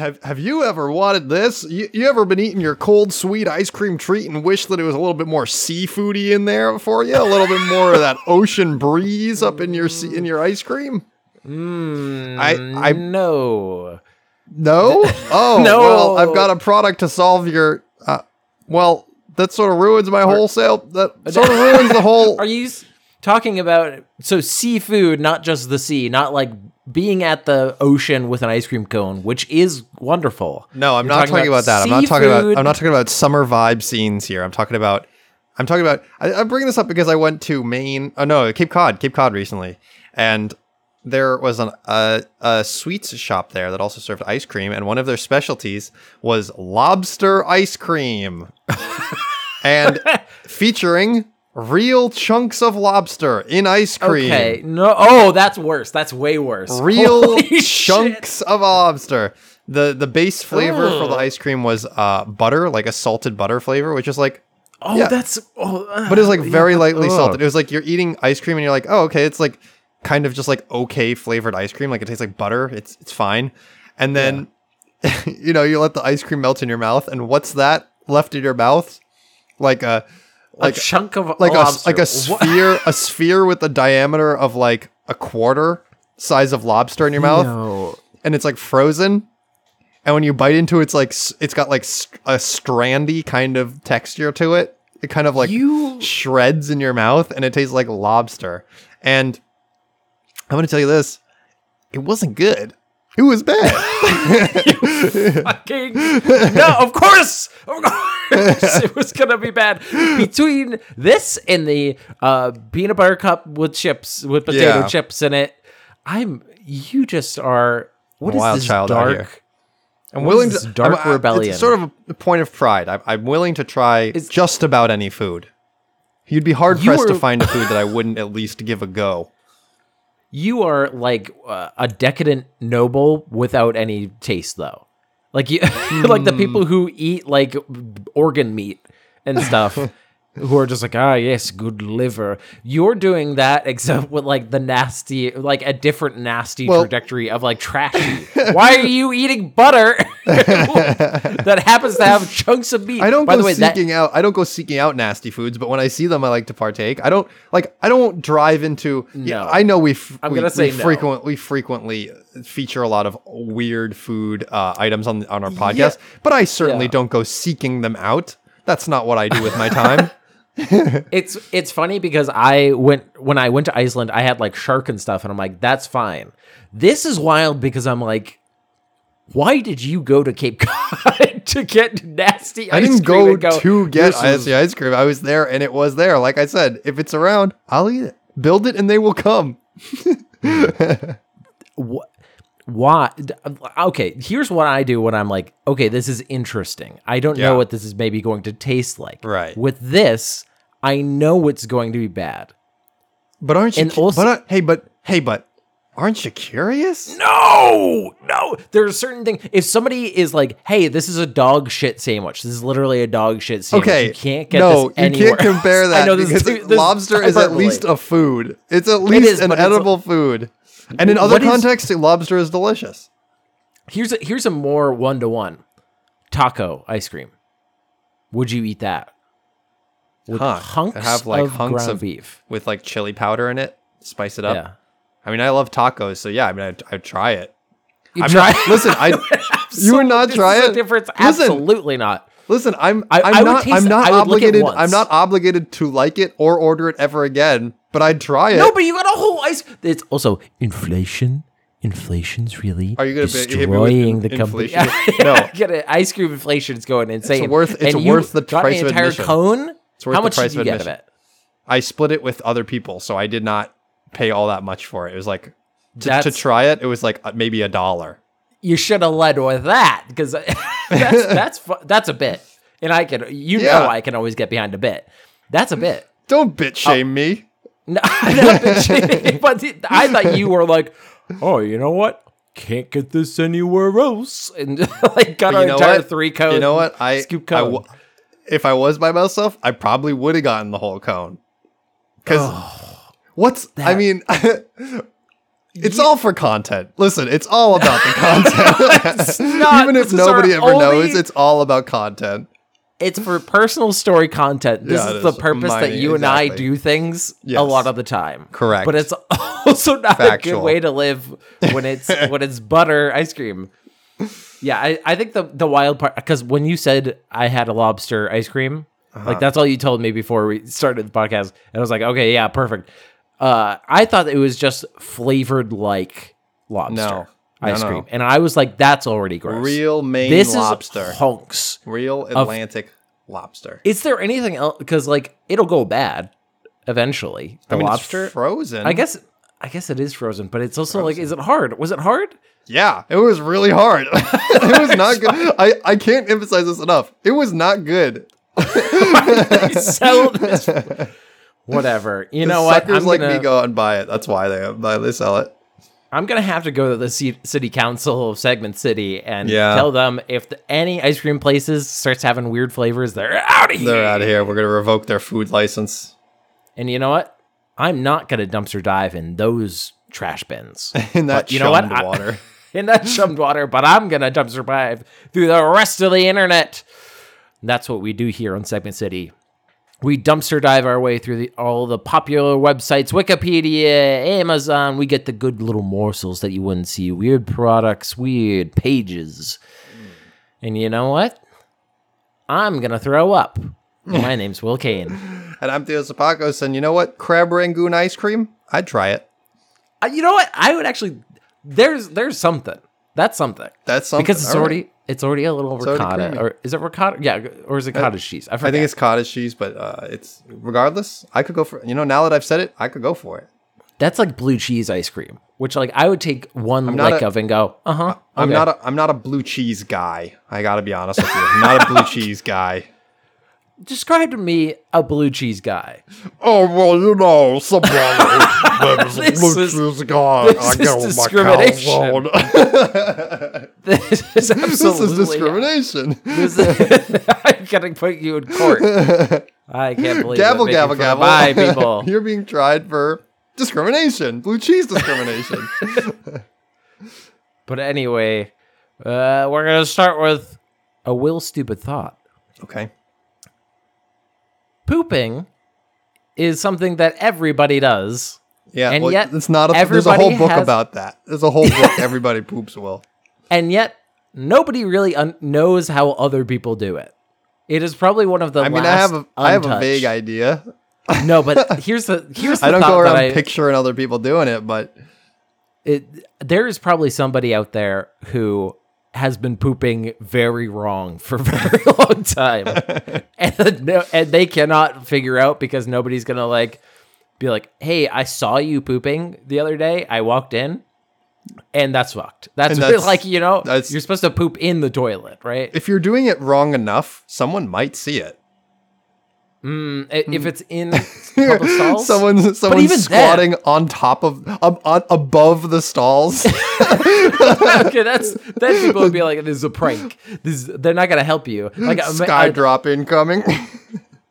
Have have you ever wanted this? You, you ever been eating your cold sweet ice cream treat and wish that it was a little bit more seafoody in there for you? A little bit more of that ocean breeze up in your sea, in your ice cream? Mm, I- I- no. No? Oh, No. well, I've got a product to solve your uh, well, that sort of ruins my wholesale that sort of ruins the whole Are you talking about so seafood, not just the sea, not like being at the ocean with an ice cream cone, which is wonderful. No, I'm You're not talking about, that. I'm not talking about. I'm not talking about summer vibe scenes here. I'm talking about. I'm talking about. I, I'm bringing this up because I went to Maine. Oh no, Cape Cod, Cape Cod recently, and there was an, a a sweets shop there that also served ice cream, and one of their specialties was lobster ice cream, and featuring real chunks of lobster in ice cream. Okay, no. Oh, that's worse. That's way worse. real Holy chunks of lobster. The the base flavor for the ice cream was uh, butter, like a salted butter flavor, which is like, Oh, Yeah. that's. Oh, uh, but it's like very lightly ugh. salted. It was like you're eating ice cream and you're like, oh, okay, it's like kind of just like okay flavored ice cream. Like it tastes like butter. It's it's fine. And then you know you let the ice cream melt in your mouth, and what's that left in your mouth? Like a like a chunk of like a like a sphere a sphere with the diameter of like a quarter size of lobster in your mouth No. and it's like frozen. And when you bite into it, it's like it's got like a strandy kind of texture to it. It kind of like You- shreds in your mouth, and it tastes like lobster. And I'm gonna tell you this: it wasn't good. It was bad. fucking no of course of course it was gonna be bad between this and the uh peanut butter cup with chips with potato Yeah. chips in it i'm you just are what is Wild this child dark I'm willing to dark I'm- I- rebellion? It's sort of a point of pride. I'm, I'm willing to try just about any food. You'd be hard pressed to find a food that I wouldn't at least give a go. you are like uh, a decadent noble without any taste though like you like the people hmm. who eat like organ meat and stuff who are just like ah yes good liver you're doing that except with like the nasty like a different nasty Well- trajectory of like trashy why are you eating butter that happens to have chunks of meat I don't by go the way that seeking out. I don't go seeking out nasty foods, but when I see them, I like to partake. I don't like. I don't drive into. Yeah, No. I know we. f- I'm we, gonna we say no. frequent. We frequently feature a lot of weird food uh, items on on our podcast, but I certainly Yeah. don't go seeking them out. That's not what I do with my time. it's it's funny because I went when I went to Iceland, I had like shark and stuff, and I'm like, that's fine. This is wild because I'm like, why did you go to Cape Cod to get nasty? I didn't go, and to get "This ice, cream. I was there, and it was there. Like I said, if it's around, I'll eat it. Build it, and they will come. Wh- Why? Uh, okay, here's what I do when I'm like, okay, this is interesting. I don't Yeah. know what this is maybe going to taste like. Right. With this, I know it's going to be bad. But aren't you? And cu- also- but uh, hey, but hey, but aren't you curious? No, no. There's a certain thing. If somebody is like, "Hey, this is a dog shit sandwich. This is literally a dog shit sandwich. Okay, you can't get no, you can't compare that I know this because is, this lobster is at least a food. It's at least is, an edible food. And in other What is- contexts, lobster is delicious. Here's a here's a more one to one taco ice cream. Would you eat that? With Huh. hunks have like of hunks ground of beef. with like chili powder in it. Spice it up. Yeah. I mean, I love tacos, so yeah. I mean, I'd, I'd try it. You I'm try. not, listen, I you would not try it. Difference? Listen, Absolutely not. Listen, I'm I- I'm I not I'm not I would it obligated. I'm not obligated to like it or order it ever again. But I'd try it. No, but you got a whole ice. It's also inflation. inflation's really Are you gonna be- hit me with destroying in- the company. inflation? No. get it. Ice cream inflation's going insane. worth- it's And worth the got price an of entire admission. cone. It's worth How the much price did you of get of admission. it? I split it with other people, so I did not pay all that much for it. It was like to, to try it, it was like uh, maybe a dollar. You should have led with that because that's that's fu- that's a bit, and I can you Yeah. know I can always get behind a bit. That's a bit. Don't bit shame me. No, not bit, but I thought you were like, oh, you know what? Can't get this anywhere else, and like got But an you know entire what? three cone. You know what? I, scoop I w- if I was by myself, I probably would have gotten the whole cone. Because what's I mean, it's all for content. Listen, it's all about the content. not. Even if is nobody ever only- knows, it's all about content. it's for personal story content. This Yeah, it is the is. purpose that Mining, you and I do things a lot of the time. Correct. But it's also not a good way to live when it's when it's butter ice cream. Yeah, I, I think the the wild part because when you said I had a lobster ice cream, Uh-huh. like that's all you told me before we started the podcast, and I was like, okay, yeah, perfect. Uh, I thought it was just flavored like lobster No. Ice no. cream, and I was like, that's already gross. Real Maine this lobster. is hunks. Real Atlantic lobster. Is there anything else? Because like it'll go bad eventually. The I mean, lobster. it's frozen. I guess. I guess it is frozen, but it's also like, is it hard? Was it hard? Yeah, it was really hard. it was not good. I, I can't emphasize this enough. It was not good. Sell this. Whatever. You know what? Suckers I'm like gonna, me go out and buy it. That's why they why they sell it. I'm gonna have to go to the ci- city council of Segment City and Yeah. tell them if the, any ice cream places starts having weird flavors, they're out of here. They're out of here. We're gonna revoke their food license. And you know what? I'm not gonna dumpster dive in those trash bins. In that But you know what? I- water. in that chummed water, but I'm gonna dumpster dive through the rest of the internet. That's what we do here on Segment City. We dumpster dive our way through the, all the popular websites, Wikipedia, Amazon. We get the good little morsels that you wouldn't see, weird products, weird pages. And you know what? I'm gonna throw up. My name's Will Kane. and I'm Theo Zapakos, and you know what? Crab rangoon ice cream? I'd try it. Uh, you know what? I would actually. There's there's something. That's something. That's something. because it's All right. already it's already a little already ricotta, or is it ricotta? Yeah, or is it cottage cheese? I I think it's cottage cheese, but uh, it's regardless. I could go for you know. Now that I've said it, I could go for it. that's like blue cheese ice cream, which like I would take one lick a- of and go, uh huh. I'm not. A, I'm not a blue cheese guy. I gotta be honest with you. I'm not a blue cheese guy. Describe to me a blue cheese guy. Oh well, you know, somebody that is This blue is- cheese guy. this is discrimination. This is this is discrimination. This is, I'm gonna put you in court. I can't believe gavel, it. gavel, gavel. Bye, people. You're being tried for discrimination, blue cheese discrimination. but anyway, uh, we're gonna start with a Will stupid thought. okay. Pooping is something that everybody does. Yeah, And well, yet it's not. A, there's a whole book has- about that. There's a whole book. Everybody poops. well, And yet nobody really un- knows how other people do it. It is probably one of the I mean, I have a, I have a vague idea. No, but here's the here's the I don't go around I, picturing other people doing it, but it, there is probably somebody out there who has been pooping very wrong for a very long time, and no, and they cannot figure out because nobody's gonna like be like, "Hey, I saw you pooping the other day. I walked in." And that's fucked. That's, that's- like you know, you're supposed to poop in the toilet, right? if you're doing it wrong enough, someone might see it. Mm, i- if it's in public stalls, Someone, someone even then- squatting on top of, up, on, above the stalls. okay, that's then people would be like, "This is a prank. This is, they're not gonna help you." Like, Sky I- drop incoming.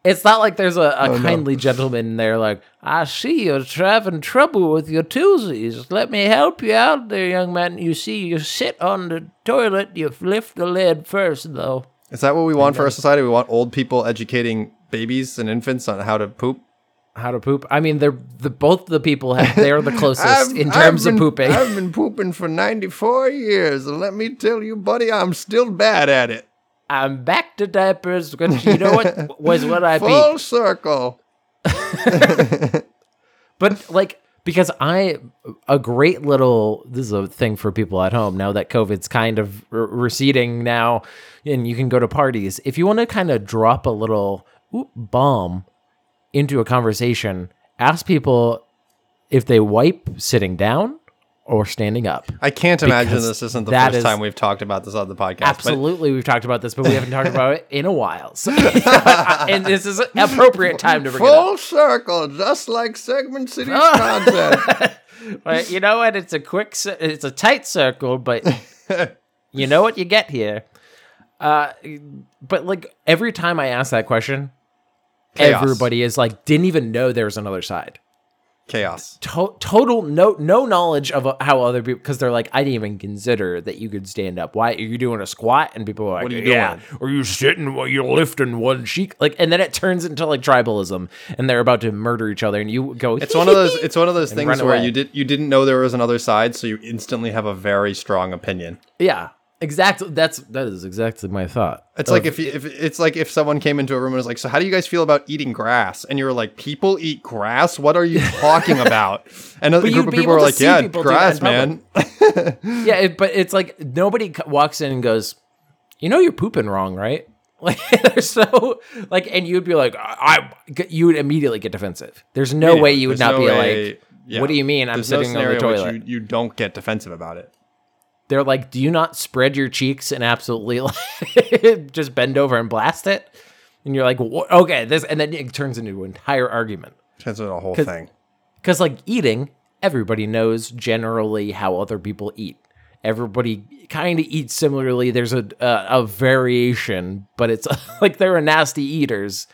it's not like there's a, Oh, a kindly gentleman there, like, "I see you're having trouble with your twosies. Let me help you out, there, young man. You see, you sit on the toilet. You lift the lid first, though." Is that what we want for our society? We want old people educating babies and infants on how to poop. How to poop? I mean, they're the both the people have they're the closest in terms of pooping. I've been pooping for 94 years, and let me tell you, buddy, I'm still bad at it. I'm back to diapers. because You know what was what I. Full circle. But like because I a great little this is a thing for people at home now that COVID's kind of r- receding now, and you can go to parties. If you want to kind of drop a little bomb into a conversation, ask people if they wipe sitting down or standing up. I can't imagine this isn't the first is- time we've talked about this on the podcast. but- Absolutely, we've talked about this, but we haven't talked about it in a while. So, and this is an appropriate time to bring it up. Full circle, just like Segment City's Oh. content. But you know what? It's a quick, it's a tight circle, but you know what you get here. Uh, but like every time I ask that question, Chaos. everybody is like, didn't even know there was another side. Chaos. To- total no no knowledge of uh, how other people because they're like I didn't even consider that you could stand up. Why are you doing a squat? And people are like, What are you yeah. doing? Are you sitting while you're lifting one cheek? Like, and then it turns into like tribalism, and they're about to murder each other, and you go. It's one of those. It's one of those things where away. you did you didn't know there was another side, so you instantly have a very strong opinion. Yeah, exactly. That's that is exactly my thought. It's like if, you, if it's like if someone came into a room and was like, "So how do you guys feel about eating grass?" And you were like, "People eat grass. What are you talking about?" And a group of people were like, "Yeah, grass, man." yeah, it, but it's like nobody walks in and goes, "You know, you're pooping wrong, right?" Like they're so like, and you'd be like, "I," you would immediately get defensive. There's no way you would not no be way- like, yeah. "What do you mean? I'm There's no sitting on the toilet." You, you don't get defensive about it. They're like, "Do you not spread your cheeks and absolutely like, just bend over and blast it?" And you're like, "Okay, this," and then it turns into an entire argument. Turns into a whole thing. Because like eating, everybody knows generally how other people eat. Everybody kind of eats similarly. There's a uh, a variation, but it's like there are nasty eaters.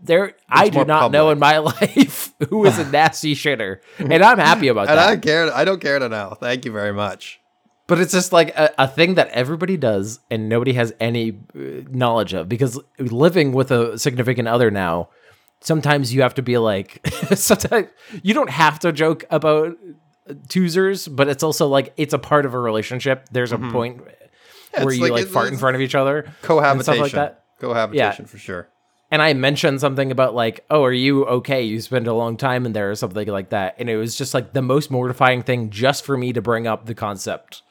There, I do not know in my life who is a nasty shitter, and I'm happy about And that. I care. I don't care to know. Thank you very much. But it's just like a, a thing that everybody does and nobody has any uh, knowledge of because living with a significant other now, sometimes you have to be like, sometimes you don't have to joke about uh, toozers, but it's also like it's a part of a relationship. There's a point where Mm-hmm. it's you like- like fart in front of each other, Cohabitation. like that. Cohabitation for sure. And I mentioned something about like, oh, are you okay? You spend a long time in there or something like that. And it was just like the most mortifying thing just for me to bring up the concept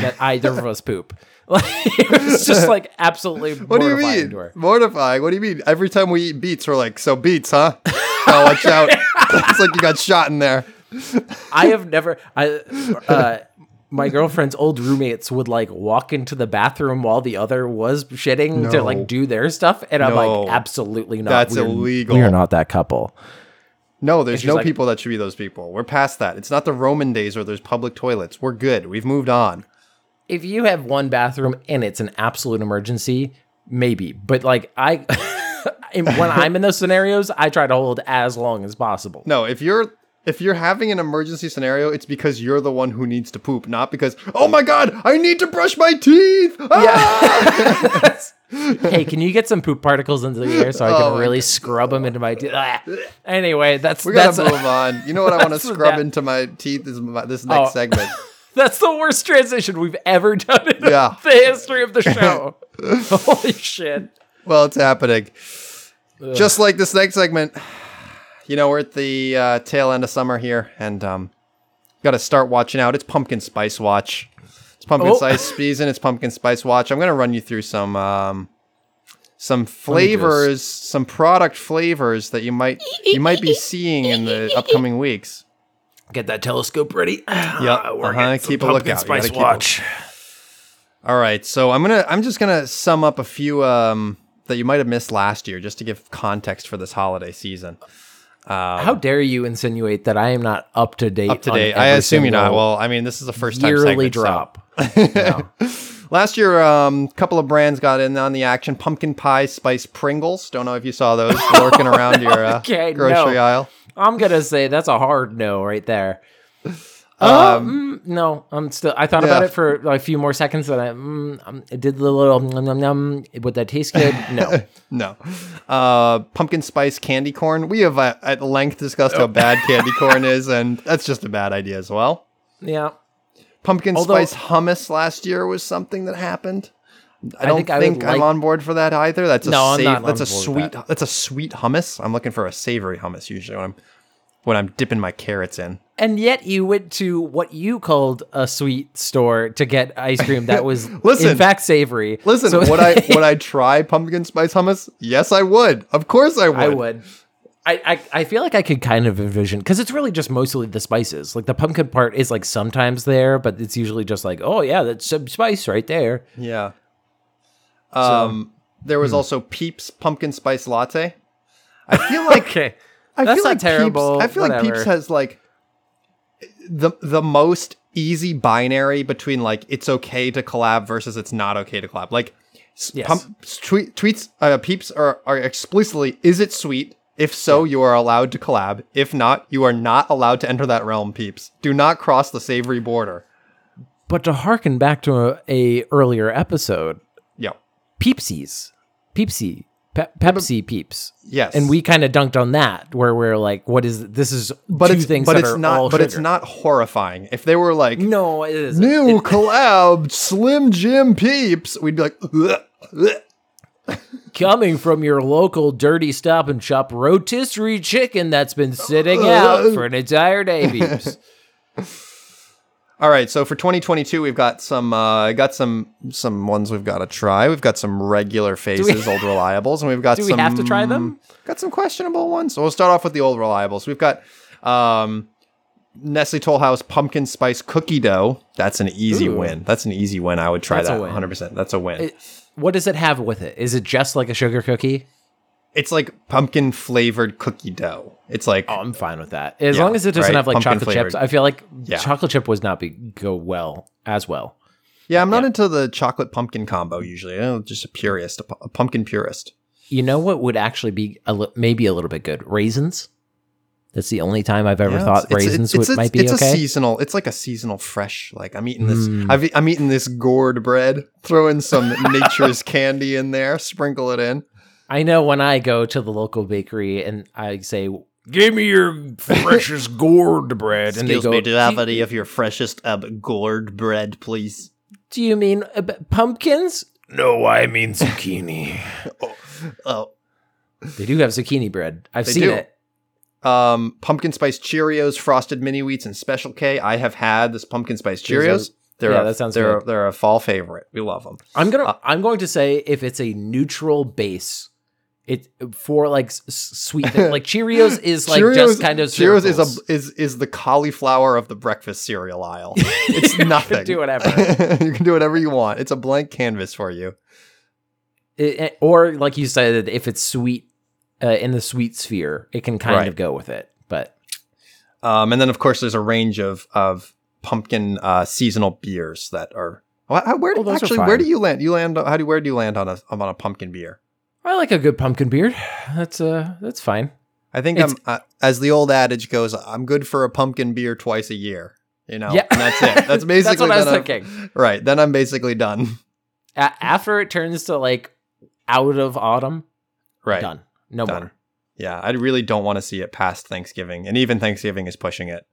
that either of us poop. Like it was just like absolutely What do you mortifying mean? Mortifying? What do you mean? Every time we eat beets, we're like, so beets, huh? oh, watch out. it's like you got shot in there. I have never I uh my girlfriend's old roommates would like walk into the bathroom while the other was shitting to like do their stuff. And I'm No. like, absolutely not. That's We're- illegal. We are not that couple. No, there's no like- people that should be those people. We're past that. It's not the Roman days where there's public toilets. We're good. We've moved on. If you have one bathroom and it's an absolute emergency, maybe. But like I, when I'm in those scenarios, I try to hold as long as possible. No, if you're if you're having an emergency scenario, it's because you're the one who needs to poop, not because oh my god, I need to brush my teeth. Ah! hey, can you get some poop particles into the air so I Oh can my really scrub them into my teeth? Ah. Anyway, that's We that's gotta move on. You know what I want to scrub that- into my teeth is my, this next Oh. segment. That's the worst transition we've ever done in Yeah. the history of the show. Holy shit! Well, it's happening. Just like this next segment, you know, we're at the uh, tail end of summer here, and um, got to start watching out. It's pumpkin spice watch. It's pumpkin Oh. spice season. It's pumpkin spice watch. I'm gonna run you through some um, some me just- flavors, some product flavors that you might you might be seeing in the upcoming weeks. Get that telescope ready. Yep. We're Uh-huh. Keep a lookout. Spice gotta a- watch. All right, so I'm gonna I'm just gonna sum up a few um, that you might have missed last year, just to give context for this holiday season. How dare you insinuate that I am not up to date? Up to date. I assume you're not. Well, I mean, this is the first time yearly segment, so- drop. Last year, a um, couple of brands got in on the action. Pumpkin pie spice Pringles. Don't know if you saw those lurking around your uh, Okay, grocery no. aisle. I'm gonna say that's a hard no right there. Um, Um, no, I'm still. I thought about it for a few more seconds, and I, mm, um, it did the little num, num, num. Would that taste good? No. No. Uh, pumpkin spice candy corn. We have uh, at length discussed Oh. how bad candy corn is, and that's just a bad idea as well. yeah, Pumpkin Although- spice hummus last year was something that happened. I don't think think, I I'm like- on board for that either. That's a No, I'm not that's a sweet that. that's a sweet hummus. I'm looking for a savory hummus usually when I'm when I'm dipping my carrots in. And yet you went to what you called a sweet store to get ice cream that was Listen. in fact savory. Listen, So- would I would I try pumpkin spice hummus? Yes, I would. Of course, I would. I would. I, I, I feel like I could kind of envision because it's really just mostly the spices. Like the pumpkin part is like sometimes there, but it's usually just like, oh yeah, that's some spice right there. Yeah. Um, there hmm. was also Peeps pumpkin spice latte. I feel like Okay, I That's feel like terrible, Peeps, I feel like. Peeps has like the the most easy binary between like it's okay to collab versus it's not okay to collab. Like Yes. pump, tweet, tweets uh, Peeps are are explicitly is it sweet? If so, you are allowed to collab. If not, you are not allowed to enter that realm, Peeps. Do not cross the savory border. but to harken back to a, a earlier episode, Yeah. Peepsies, Peepsy, Pe- Pepsi Peeps, Yes. and we kind of dunked on that, where we're like, what is this? Is but it's things but it's not but it's not horrifying. If they were like No, it is new collab Slim Jim Peeps, we'd be like "Ugh, ugh." coming from your local dirty stop and shop rotisserie chicken that's been sitting out for an entire day, peeps. All right, so for 2022 we've got some uh got some some ones we've got to try. We've got some regular faces, old reliables, and we've got Do we some have to try them? Got some questionable ones. So we'll start off with the old reliables. We've got um Nestle Toll House pumpkin spice cookie dough. That's an easy Ooh. win. That's an easy win. I would try That's that 100%. That's a win. It- what does it have with it? Is it just like a sugar cookie? It's like pumpkin flavored cookie dough. It's like Oh, I'm fine with that. As Yeah, long as it doesn't right? have like Pumpkin chocolate flavored. chips. I feel like Yeah. chocolate chip was not be go well as well. Yeah, I'm not into the chocolate pumpkin combo usually. I'm just a purist, a, pu- a pumpkin purist. You know what would actually be a li- maybe a little bit good? Raisins. That's the only time I've ever Yeah, thought it's- it's- raisins it's, would, it's, might be it's okay. a seasonal. It's like a seasonal fresh. Like I'm eating this. Mm. I've, I'm eating this gourd bread. Throw in some nature's candy in there. Sprinkle it in. I know when I go to the local bakery and I say, "Give me your freshest gourd bread," and they go, do you have any of your freshest um, gourd bread, please? "Do you mean uh, b- pumpkins?" No, I mean zucchini. Oh, They do have zucchini bread. I've They seen do. it. um, pumpkin spice Cheerios, frosted mini wheats, and Special K. I have had this pumpkin spice These are- Cheerios. They're yeah, a, that sounds they're good. they're a fall favorite. We love them. I'm gonna. Uh, I'm going to say if it's a neutral base, it for like s- sweet thing, like Cheerios is like just kind of Cheerios is a is is the cauliflower of the breakfast cereal aisle. It's nothing. do whatever. you can do whatever you want. It's a blank canvas for you. It- or like you said, if it's sweet uh, in the sweet sphere, it can kind Right. of go with it. But Um, and then of course there's a range of of pumpkin uh, seasonal beers that are. Wh- Where Oh, actually where do you land? You land how do where do you land on a on a pumpkin beer? I like a good pumpkin beard. That's uh, that's fine. I think It's- I'm uh, as the old adage goes. I'm good for a pumpkin beer twice a year. You know, Yeah. and that's it. That's basically That's what I was I'm- thinking. Right, then I'm basically done. A- after it turns to like out of autumn, Right, done. No Done. more. Yeah, I really don't want to see it past Thanksgiving, and even Thanksgiving is pushing it.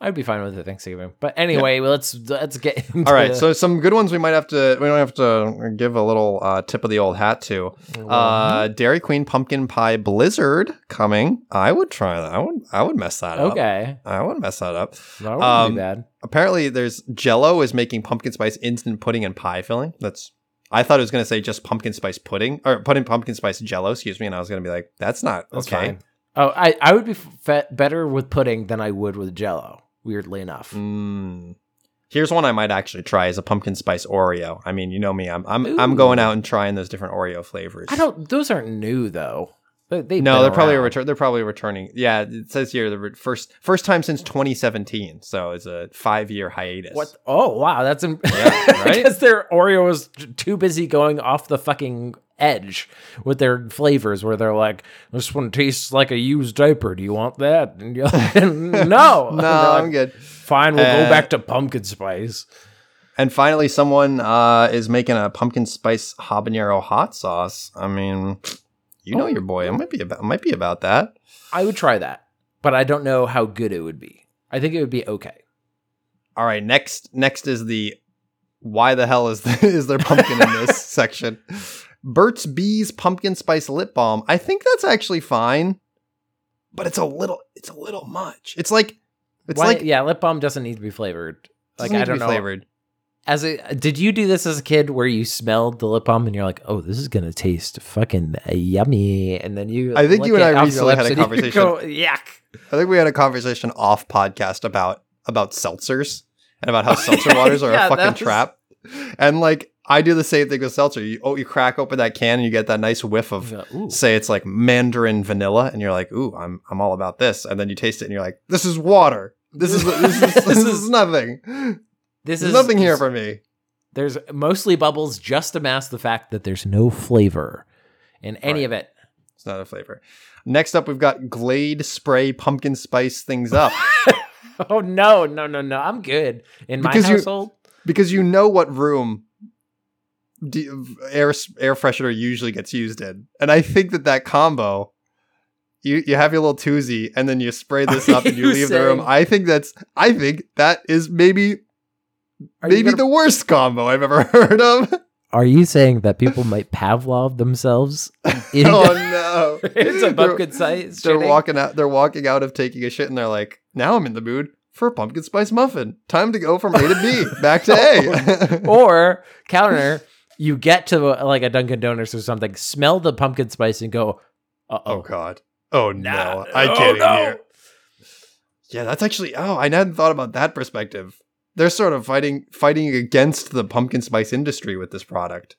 I'd be fine with the Thanksgiving. But anyway, let's let's get into All right, so some good ones we might have to we don't have to give a little uh, tip of the old hat to. Uh, Dairy Queen pumpkin pie blizzard coming. I would try that. I would I would mess that up. okay, I would mess that up. that wouldn't Um, be bad. Apparently, there's Jello is making pumpkin spice instant pudding and pie filling. That's I thought it was gonna say just pumpkin spice pudding or putting pumpkin spice Jello. Excuse me, and I was gonna be like, that's not That's okay. fine. Oh, I I would be fe- better with pudding than I would with Jello. Weirdly enough. Mm. Here's one I might actually try is a pumpkin spice Oreo. I mean, you know me, I'm I'm I'm going out and trying those different Oreo flavors. I don't. Those aren't new though. They, they've No, they're probably a return. They're probably returning. Yeah, it says here the re- first first time since 2017. So it's a five year hiatus. What? Oh wow, that's Im- Yeah, right? because their Oreo was too busy going off the fucking edge with their flavors, where they're like, "This one tastes like a used diaper. Do you want that?" And you're like, "No, No, like, I'm good. Fine, we'll Uh, go back to pumpkin spice. And finally, someone uh, is making a pumpkin spice habanero hot sauce. I mean, you know Oh. your boy. It might be about. Might be about that. I would try that, but I don't know how good it would be. I think it would be okay. All right. Next, next is the why the hell is is there pumpkin in this section? Burt's Bees pumpkin spice lip balm. I think that's actually fine. but it's a little it's a little much. It's like it's Why- like yeah, lip balm doesn't need to be flavored. Like I don't know. flavored. As a did you do this as a kid where you smelled the lip balm and you're like, oh, this is gonna taste fucking uh, yummy, and then you I think you and I recently had a conversation. go, Yuck. I think we had a conversation off podcast about about seltzers and about how seltzer waters are Yeah, a fucking was- trap. And like I do the same thing with seltzer. You oh you crack open that can and you get that nice whiff of You "Ooh." say it's like mandarin vanilla and you're like, "Ooh, I'm I'm all about this." And then you taste it and you're like, "This is water. This is this is, this is nothing. This There's is nothing here for me." There's mostly bubbles just to mask the fact that there's no flavor in any Right. of it. It's not a flavor. Next up, we've got Glade spray pumpkin spice things up Oh no, no, no, no! I'm good in my Because you- household. because you know what room air air freshener usually gets used in, and I think that that combo. You, you have your little toozy and then you spray this Are up and you you leave the room. I think that's I think that is maybe Are maybe gonna- the worst combo I've ever heard of. Are you saying that people might Pavlov themselves? In oh no! it's a They're- pumpkin spice. They're shitting? walking out. They're walking out of taking a shit, and they're like, "Now I'm in the mood for a pumpkin spice muffin. Time to go from A to B, back to A." or counter, you get to uh, like a Dunkin' Donuts or something, smell the pumpkin spice, and go, "Uh oh God! Oh no! Nah. I can't oh, no. hear. Yeah, that's actually. Oh, I hadn't thought about that perspective. They're sort of fighting fighting against the pumpkin spice industry with this product.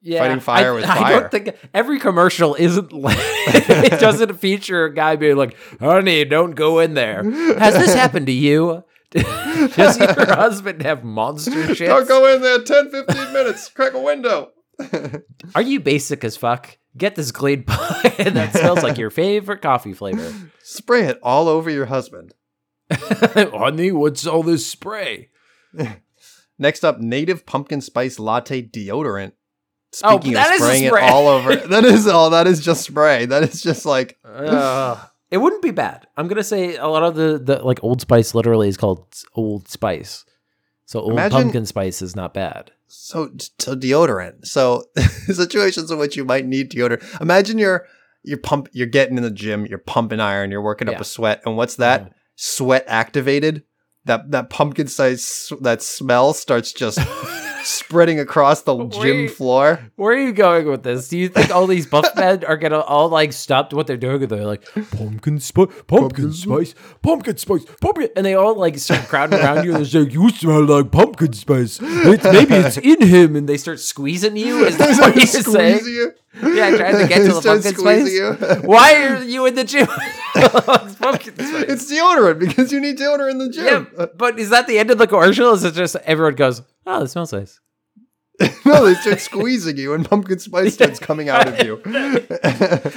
yeah." Fighting fire I, with I fire. don't think every commercial isn't like it doesn't feature a guy being like, "Honey, don't go in there." Has this happened to you? Does your husband have monster shits? Don't go in there. 10, 15 minutes. Crack a window. Are you basic as fuck? Get this Glade pie that smells like your favorite coffee flavor. Spray it all over your husband. Honey, what's all this spray? Next up, native pumpkin spice latte deodorant. Oh, Speaking that of spraying it spray. all over, that is all. That is just spray. That is just like it wouldn't be bad. I'm gonna say a lot of the, the like Old Spice literally is called Old Spice. So Old Imagine- Pumpkin Spice is not bad. so so deodorant. So situations in which you might need deodorant. Imagine you're you're pump you're getting in the gym, you're pumping iron, you're working up a sweat, and what's that? Mm-hmm. Sweat activated. That that pumpkin size that smell starts just spreading across the gym Wait. floor. Where are you going with this? Do you think all these buff men are gonna all like stop what they're doing and they're like pumpkin spice, pumpkin spice, pumpkin spice, pumpkin, and they all like start crowding around you and they're like, "You smell like pumpkin spice. It's, maybe it's in him," and they start squeezing you. Is that what you're saying? you. Yeah, trying to get to the pumpkin spice. you. Why are you in the gym? It's pumpkin spice. It's deodorant because you need deodorant in the yeah, gym. but is that the end of the commercial? Is it just everyone goes, "Oh, this smells nice"? no, they start squeezing you, and pumpkin spice starts coming out of you.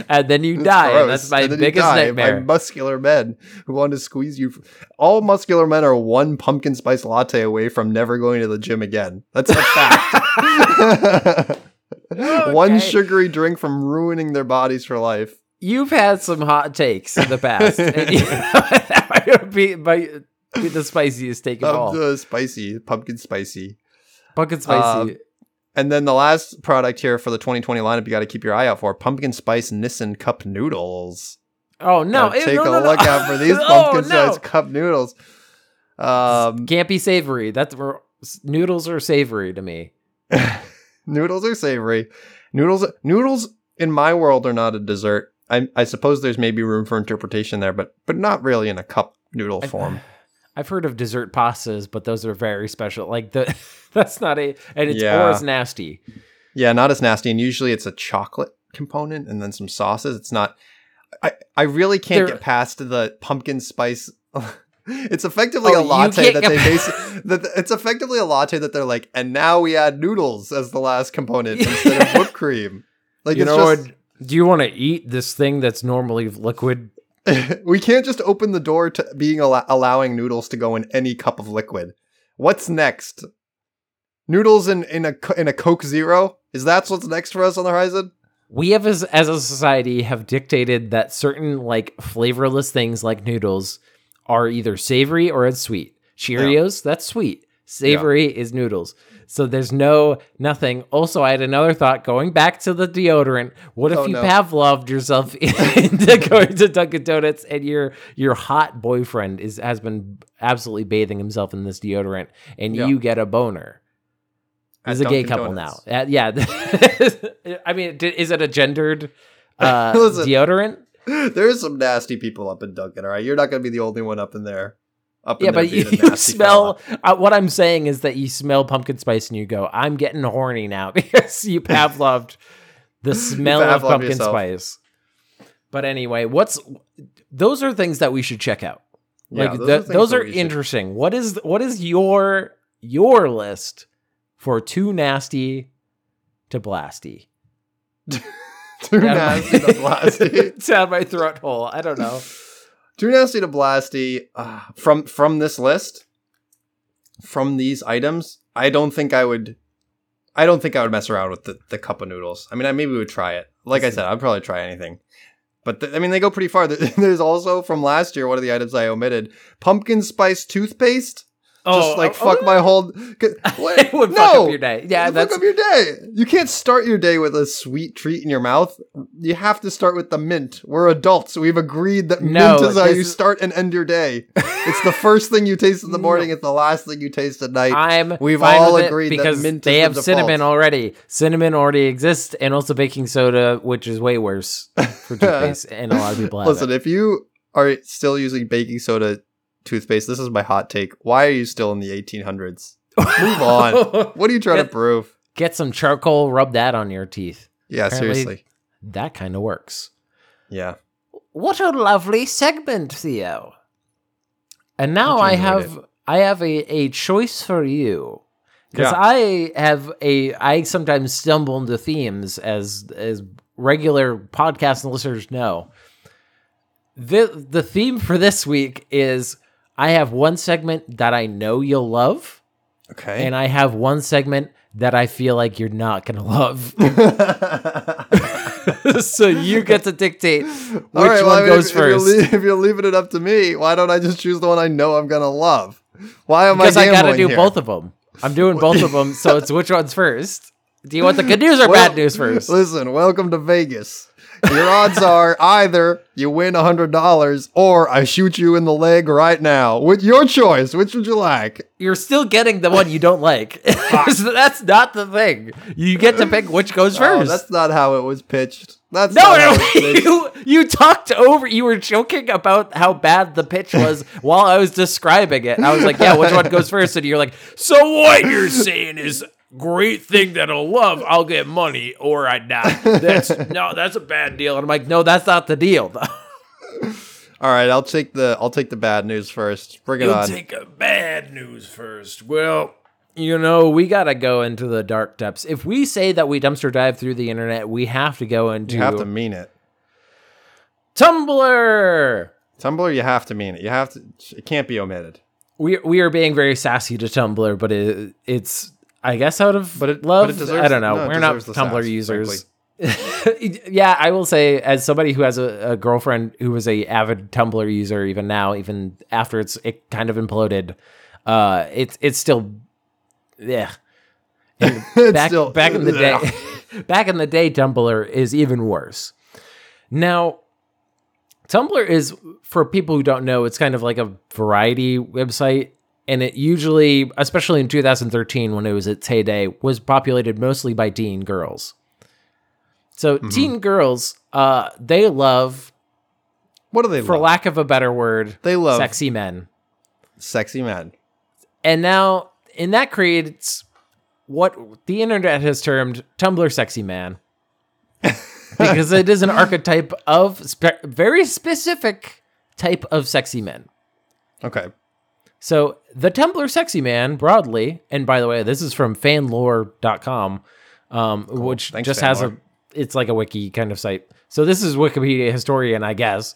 And then you die. that's my And then you biggest nightmare. By muscular men who want to squeeze you. All muscular men are one pumpkin spice latte away from never going to the gym again. That's a fact. One sugary drink from ruining their bodies for life. You've had some hot takes in the past. and you, that might be, might be the spiciest take of Um, all. the spicy, pumpkin spicy. Pumpkin spicy. um, And then the last product here for the 2020 lineup you got to keep your eye out for pumpkin spice Nissin cup noodles. oh no! Gotta take no, a no, no. look out for these Oh, pumpkin spice cup noodles. Um, Can't be savory. That's where noodles are savory to me. noodles are savory. Noodles, noodles in my world are not a dessert. I, I suppose there's maybe room for interpretation there, but but not really in a cup noodle form. I've heard of dessert pastas, but those are very special. Like the that's not a and it's Yeah. or it's nasty. Yeah, not as nasty. And usually it's a chocolate component and then some sauces. It's not. I I really can't There- get past the pumpkin spice. it's effectively Oh, a latte that they base. that it's effectively a latte that they're like, and now we add noodles as the last component instead of whipped cream. Like you it's know just, what? Do you want to eat this thing that's normally liquid? we can't just open the door to being allo- allowing noodles to go in any cup of liquid. What's next? Noodles in in a in a Coke Zero? Is that what's next for us on the horizon? we have as, as a society have dictated that certain like flavorless things like noodles are either savory or it's sweet cheerios that's sweet savory is noodles So there's no nothing. Also, I had another thought going back to the deodorant. What if Oh, you no. Pavloved yourself into going to Dunkin' Donuts and your your hot boyfriend is has been absolutely bathing himself in this deodorant and Yeah. you get a boner? As a gay couple Donuts. now. Uh, yeah. I mean, is it a gendered uh, Listen. deodorant? There's some nasty people up in Dunkin', all right? You're not going to be the only one up in there. Up Yeah, but you, you smell. Uh, what I'm saying is that you smell pumpkin spice and you go, "I'm getting horny now" because you Pavloved the smell of pumpkin yourself. spice. But anyway, what's those are things that we should check out. Yeah, Like those th- are those are should- interesting. What is what is your your list for too nasty to blasty? Too Down my- nasty to blasty. down my throat hole. I don't know. Too nasty to blasty. Uh, from from this list, from these items, I don't think I would. I don't think I would mess around with the, the cup of noodles. I mean, I maybe would try it. Like I said, I'd probably try anything. But I mean, they go pretty far. There's also from last year one of the items I omitted: pumpkin spice toothpaste. Just oh, like oh, fuck my oh. whole. What? Oh, It would no, fuck up your day. Yeah, that's fuck up your day. You can't start your day with a sweet treat in your mouth. You have to start with the mint. We're adults. We've agreed that No, mint is how you is- start and end your day. it's the first thing you taste in the morning. It's the last thing you taste at night. I'm We've all agreed because mint they have the cinnamon already. Cinnamon already exists, and also baking soda, which is way worse for toothpaste, and a lot of people Listen, it. if you are still using baking soda toothpaste, this is my hot take. Why are you still in the 1800s? Move on. What are you trying to prove? Get some charcoal, rub that on your teeth. Yeah, apparently- seriously. That kind of works. Yeah. What a lovely segment, Theo. And now I have I have a, a choice for you. Because Yeah. I have a I sometimes stumble into themes as as regular podcast listeners know. The the theme for this week is I have one segment that I know you'll love, Okay. and I have one segment that I feel like you're not gonna love. so you get to dictate which right, well, one I mean, goes if, if you're first. if you're leaving it up to me, why don't I just choose the one I know I'm gonna love? Why am because I I got to do here? both of them. I'm doing both of them, so it's which one's first. Do you want the good news or Well, bad news first? Listen, welcome to Vegas. Your odds are either you win hundred dollars or I shoot you in the leg right now. With your choice, which would you like? You're still getting the one you don't like. So that's not the thing. You get to pick which goes Oh, first. that's not how it was pitched. That's no, not how no, it was pitched. you you talked over. You were joking about how bad the pitch was while I was describing it. I was like, "Yeah, which one goes first? And you're like, "So what you're saying is great thing that I'll love. I'll get money or I die. That's no, that's a bad deal." And I'm like, "No, that's not the deal." All right, I'll take the I'll take the bad news first. Bring it You'll on. take a bad news first. Well, you know, we got to go into the dark depths. If we say that we dumpster dive through the internet, we have to go into you have to mean it. Tumblr. Tumblr, you have to mean it. You have to. It can't be omitted. We we are being very sassy to Tumblr, but it, it's I guess out of But it- love. but it deserves- I don't know. no, We're not Tumblr sass, users. yeah, I will say, as somebody who has a, a girlfriend who was a avid Tumblr user, even now, even after it's it kind of imploded, uh, it's it's still, yeah. Back still- back in the day, back in the day, Tumblr is even worse. Now, Tumblr is for people who don't know, it's kind of like a variety website. And it usually, especially in 2013 when it was its heyday, was populated mostly by teen girls. So Mm-hmm. teen girls, uh, they love, What do they for love? lack of a better word, they love sexy men. sexy men. And now, and that creates what the internet has termed Tumblr sexy man. because it is an archetype of spe- very specific type of sexy men. Okay. So the Tumblr sexy man broadly, and by the way, this is from fanlore.com, um, which Thanks, just has a it's like a wiki kind of site. So this is Wikipedia historian, I guess.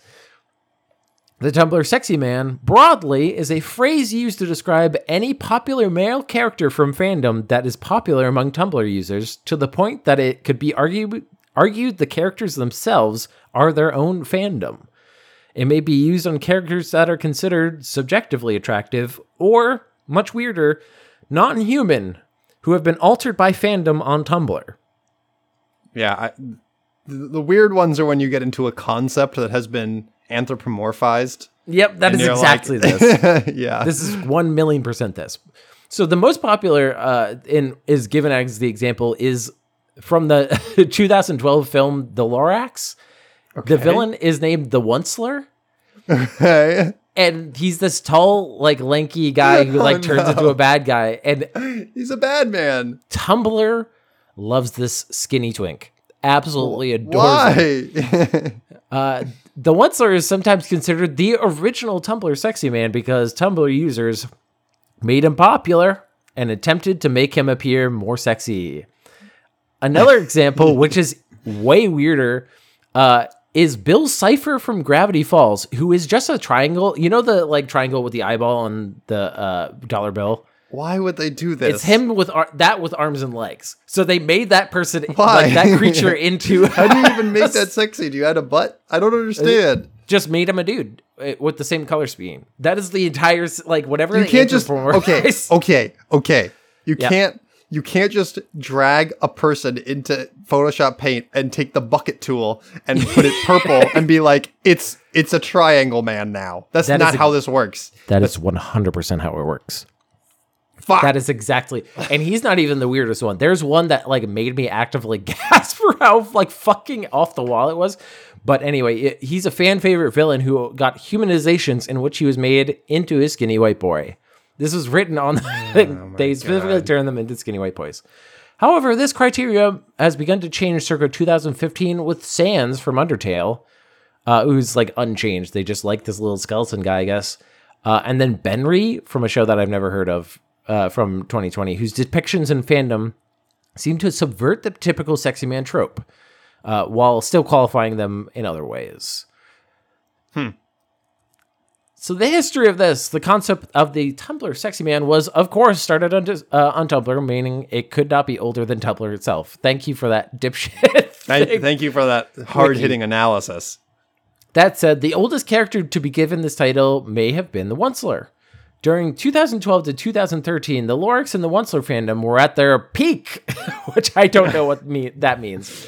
The Tumblr sexy man broadly is a phrase used to describe any popular male character from fandom that is popular among Tumblr users to the point that it could be argued argued the characters themselves are their own fandom. It may be used on characters that are considered subjectively attractive or, much weirder, non human, who have been altered by fandom on Tumblr. Yeah, I, the, weird ones are when you get into a concept that has been anthropomorphized. Yep, that is exactly like- this. yeah. This is one million percent this. So the most popular uh, in is given as the example is from the 2012 film The Lorax. The villain is named the Onceler, Okay. and he's this tall, like lanky guy who like Oh, turns no. into a bad guy. And He's a bad man. Tumblr loves this skinny twink. Absolutely adores him. Uh, the Onceler is sometimes considered the original Tumblr sexy man because Tumblr users made him popular and attempted to make him appear more sexy. Another example, which is way weirder, uh, is Bill Cipher from Gravity Falls, who is just a triangle. You know the like triangle with the eyeball on the uh, dollar bill. Why would they do this? It's him with ar- that with arms and legs. So they made that person, Why? like that creature, into How do you even make that sexy? Do you add a butt? I don't understand. just made him a dude uh, with the same color scheme. That is the entire like whatever You can't just okay, okay, okay. You Yeah. can't you can't just drag a person into Photoshop Paint and take the bucket tool and put it purple and be like, it's it's a triangle man now. That's That not a- how this works. That is one hundred percent how it works. Fuck. That is exactly, and he's not even the weirdest one. There's one that like made me actively gasp for how like fucking off the wall it was. But anyway, it, he's a fan favorite villain who got humanizations in which he was made into a skinny white boy. This was written on. they specifically turned them into skinny white boys. However, this criteria has begun to change circa 2015 with Sans from Undertale, uh, who's like unchanged. They just like this little skeleton guy, I guess. Uh, and then Benrey from a show that I've never heard of uh, from 2020, whose depictions in fandom seem to subvert the typical sexy man trope uh, while still qualifying them in other ways. Hmm. So the history of this, the concept of the Tumblr sexy man was, of course, started on, uh, on Tumblr, meaning it could not be older than Tumblr itself. Thank you for that dipshit. Thank, thank you for that hard hitting analysis. That said, the oldest character to be given this title may have been the Onceler. During 2012 to 2013, the Lorax and the Onceler fandom were at their peak, which I don't know what me- that means.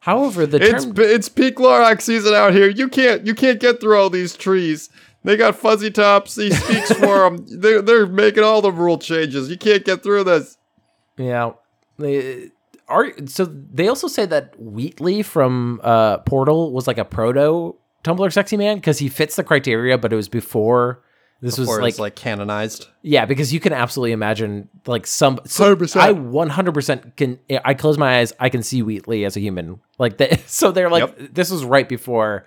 However, the It's it's peak Lorax season out here. You can't you can't get through all these trees. They got fuzzy tops. He speaks for them. They're, they're making all the rule changes. You can't get through this. Yeah. They are so they also say that Wheatley from uh, Portal was like a proto Tumblr sexy man because he fits the criteria, but it was before this Or was it's like, like canonized. yeah, because you can absolutely imagine like some so 100%. I 100% can I close my eyes, I can see Wheatley as a human. Like that so they're like Yep. this was right before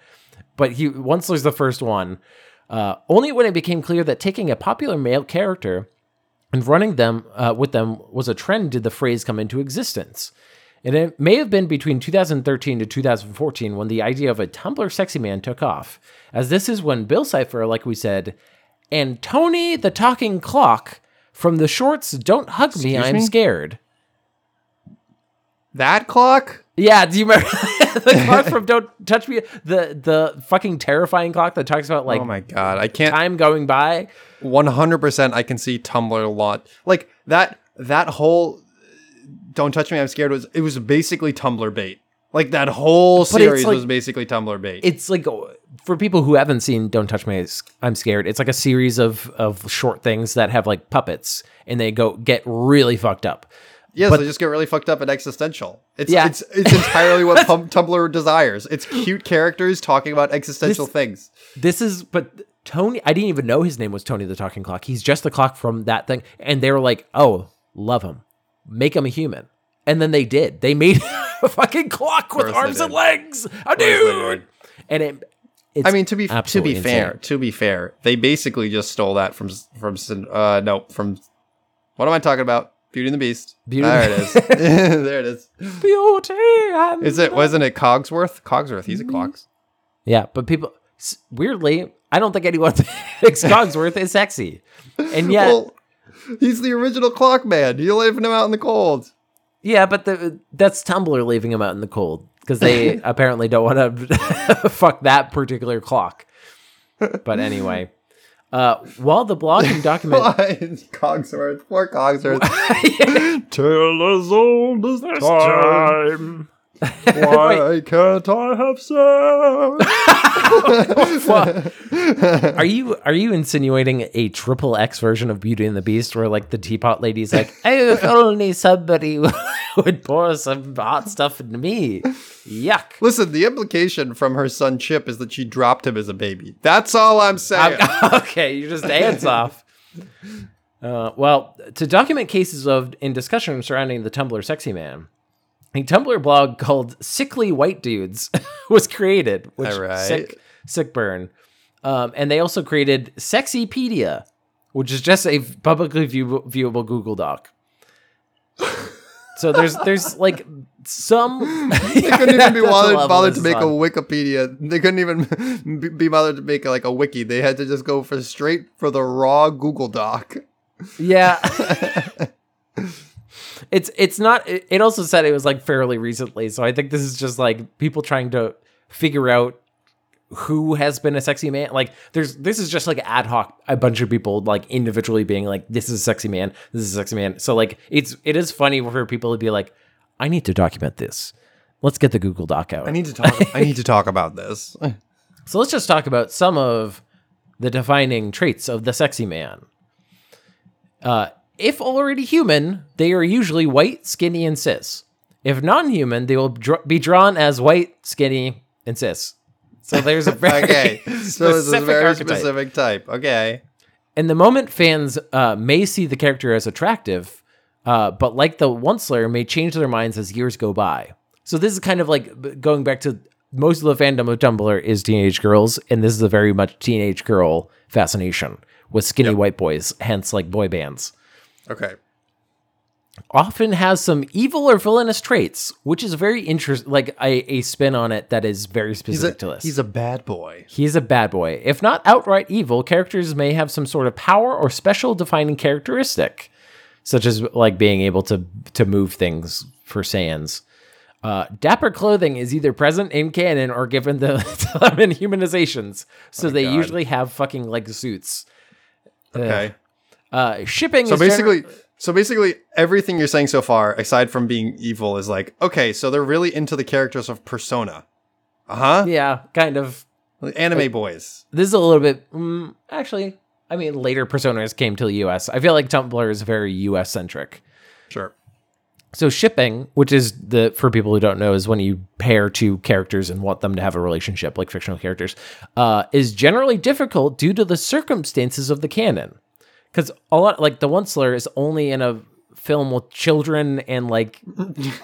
but he once there's the first one. Uh, only when it became clear that taking a popular male character and running them uh, with them was a trend did the phrase come into existence. And it may have been between 2013 to 2014 when the idea of a Tumblr sexy man took off, as this is when Bill Cipher, like we said, and Tony the Talking Clock from the shorts Don't Hug Me, Excuse I'm me? Scared. That clock? Yeah, do you remember the clock from Don't Touch Me? The the fucking terrifying clock that talks about like oh my god, I can't. time going by. One hundred percent, I can see Tumblr a lot. Like that. That whole "Don't touch me, I'm scared" was it was basically Tumblr bait. Like that whole series like- was basically Tumblr bait. it's like oh, for people who haven't seen Don't Touch Me, I'm Scared. It's like a series of of short things that have like puppets, and they go get really fucked up. Yes, but- they just get really fucked up and existential. It's Yeah. it's it's entirely what Tum- Tumblr desires. It's cute characters talking about existential This- things. This is, but Tony, I didn't even know his name was Tony the Talking Clock. He's just the clock from that thing, and they were like, "Oh, love him, make him a human," and then they did. They made a fucking clock with arms and legs, a dude, and it. It's I mean, to be to be fair, insane. to be fair, they basically just stole that from from uh no from what am I talking about? Beauty and the Beast. Beauty there it is. there it is. beauty. And Is it wasn't it Cogsworth? Cogsworth. He's a Mm-hmm. Yeah, but people weirdly, I don't think anyone thinks Cogsworth is sexy, and yet, Well, he's the original clock man. You're leaving him out in the cold. yeah, but the, that's Tumblr leaving him out in the cold because they apparently don't want to fuck that particular clock. But anyway, Uh, while the blog can document Cogsworth, poor Cogsworth. Tell us all this time. Why can't I have sex? Are you are you insinuating a triple X version of Beauty and the Beast, where like the teapot lady's like, "Oh, if only somebody would pour some hot stuff into me." Yuck. Listen, the implication from her son Chip is that she dropped him as a baby. That's all I'm saying. I'm- okay, you just hands off. Uh, well, to document cases of in discussion surrounding the Tumblr sexy man, a Tumblr blog called "Sickly White Dudes" was created, which All right. sick sick burn, um, and they also created Sexypedia, which is just a publicly view- viewable Google Doc. So there's there's like some they couldn't even be bothered, bothered to make a Wikipedia. They couldn't even be- bothered to make like a wiki. They had to just go for straight for the raw Google Doc. Yeah. it's it's not it also said it was like fairly recently, so I think this is just like people trying to figure out who has been a sexy man. Like there's this is just like ad hoc a bunch of people like individually being like this is a sexy man, this is a sexy man. So like it's it is funny for people to be like I need to document this. Let's get the Google Doc out. I need to talk. I need to talk about this. So let's just talk about some of the defining traits of the sexy man. Uh, if already human, they are usually white, skinny, and cis. If non-human, they will dr- be drawn as white, skinny, and cis. So there's a very Okay, so this is a specific very archetype. specific type. Okay, And the moment fans uh, may see the character as attractive, uh, but like the Onceler, may change their minds as years go by. So this is kind of like going back to most of the fandom of Tumblr is teenage girls, and this is a very much teenage girl fascination with skinny white boys, hence like boy bands. okay. Often has some evil or villainous traits, which is very interesting, like a, a spin on it that is very specific a to this. he's a bad boy. He's a bad boy. If not outright evil, characters may have some sort of power or special defining characteristic, such as like being able to to move things for Saiyans. Uh, dapper clothing is either present in canon or given the, to them in humanizations, so they God. usually have fucking like suits. Okay. Uh, shipping. So is gener- basically, so basically, everything you're saying so far, aside from being evil, is like okay. So they're really into the characters of Persona. Uh huh. yeah, kind of. Anime boys. This is a little bit. Mm, actually, I mean, later personas came to the U.S. I feel like Tumblr is very U.S. centric. Sure. So shipping, which is the for people who don't know, is when you pair two characters and want them to have a relationship, like fictional characters, uh, is generally difficult due to the circumstances of the canon. Because a lot, like the Onceler, is only in a film with children and like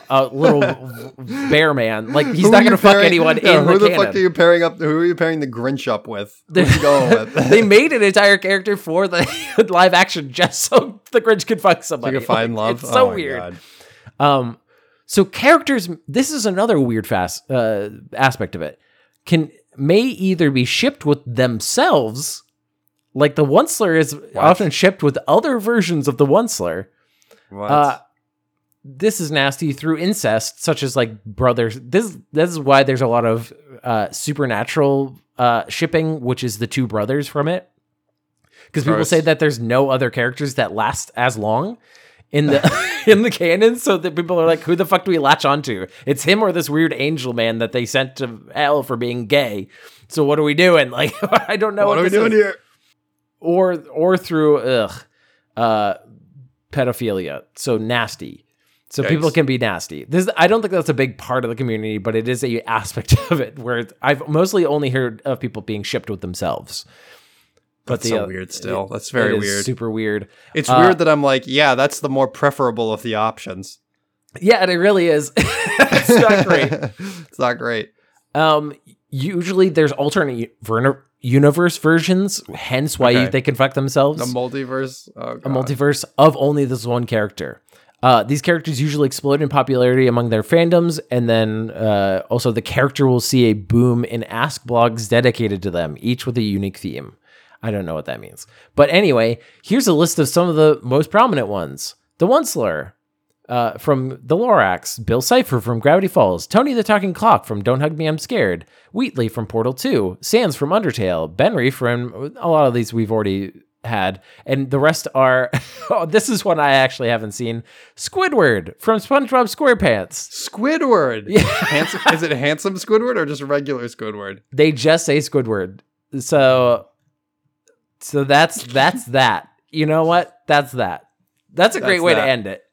a little bear man. Like he's Who not gonna fuck pairing- anyone yeah, in Who the, the fuck are you pairing up? Who are you pairing the Grinch up with? With? they made an entire character for the live action just so the Grinch could fuck somebody. You can find Like, love. It's so Oh weird. Um, so characters. This is another weird fast uh, aspect of it. Can may either be shipped with themselves, like the Onceler is often shipped with other versions of the Onceler. What? Uh, this is nasty through incest, such as like brothers. This this is why there's a lot of uh, supernatural uh, shipping, which is the two brothers from it. Because people say that there's no other characters that last as long in the in the canon, so that people are like, "Who the fuck do we latch onto? It's him or this weird angel man that they sent to hell for being gay." So what are we doing? Like, I don't know what are we doing is here? Or or through ugh, uh, pedophilia. So nasty. So people can be nasty. This I don't think that's a big part of the community, but it is a aspect of it where I've mostly only heard of people being shipped with themselves. But That's the, so uh, weird. Still, that's very weird. Super weird. it's uh, weird that I'm like, yeah, that's the more preferable of the options. Yeah, and it really is. it's not great. it's not great. Um, usually there's alternate verna- universe versions, hence why Okay. they can fuck themselves. The multiverse. Oh, a multiverse of only this one character. Uh, these characters usually explode in popularity among their fandoms, and then uh, also the character will see a boom in Ask blogs dedicated to them, each with a unique theme. I don't know what that means. But anyway, here's a list of some of the most prominent ones. The Onceler. Uh, from the Lorax, Bill Cipher from Gravity Falls, Tony the Talking Clock from Don't Hug Me, I'm Scared, Wheatley from Portal 2, Sans from Undertale, Benrey from a lot of these we've already had, and the rest are. oh, this is one I actually haven't seen. Squidward from SpongeBob SquarePants. Squidward. Handsome, is it handsome Squidward or just regular Squidward? They just say Squidward, so so that's that's that. You know what? That's that. That's a great That's way to end it.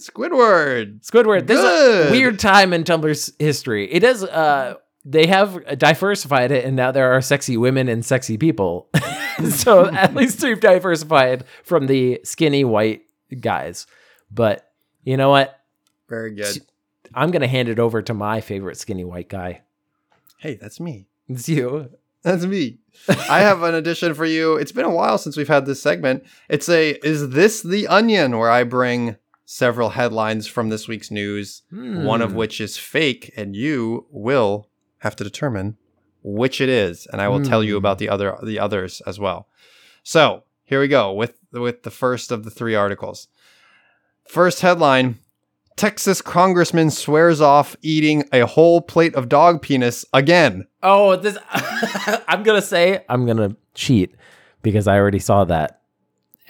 Squidward. Squidward. This is a weird time in Tumblr's history. It is. Uh, they have diversified it, and now there are sexy women and sexy people. so at least we've diversified from the skinny white guys. But you know what? Very good. I'm gonna hand it over to my favorite skinny white guy. Hey, that's me. It's you. That's me. I have an addition for you. It's been a while since we've had this segment. It's a Is This the Onion? where I bring several headlines from this week's news, one of Hmm. which is fake, and you will have to determine which it is. And I will tell you Hmm. about the other the others as well. So here we go with with the first of the three articles. First headline Texas congressman swears off eating a whole plate of dog penis again. Oh, this. I'm gonna say I'm gonna cheat because I already saw that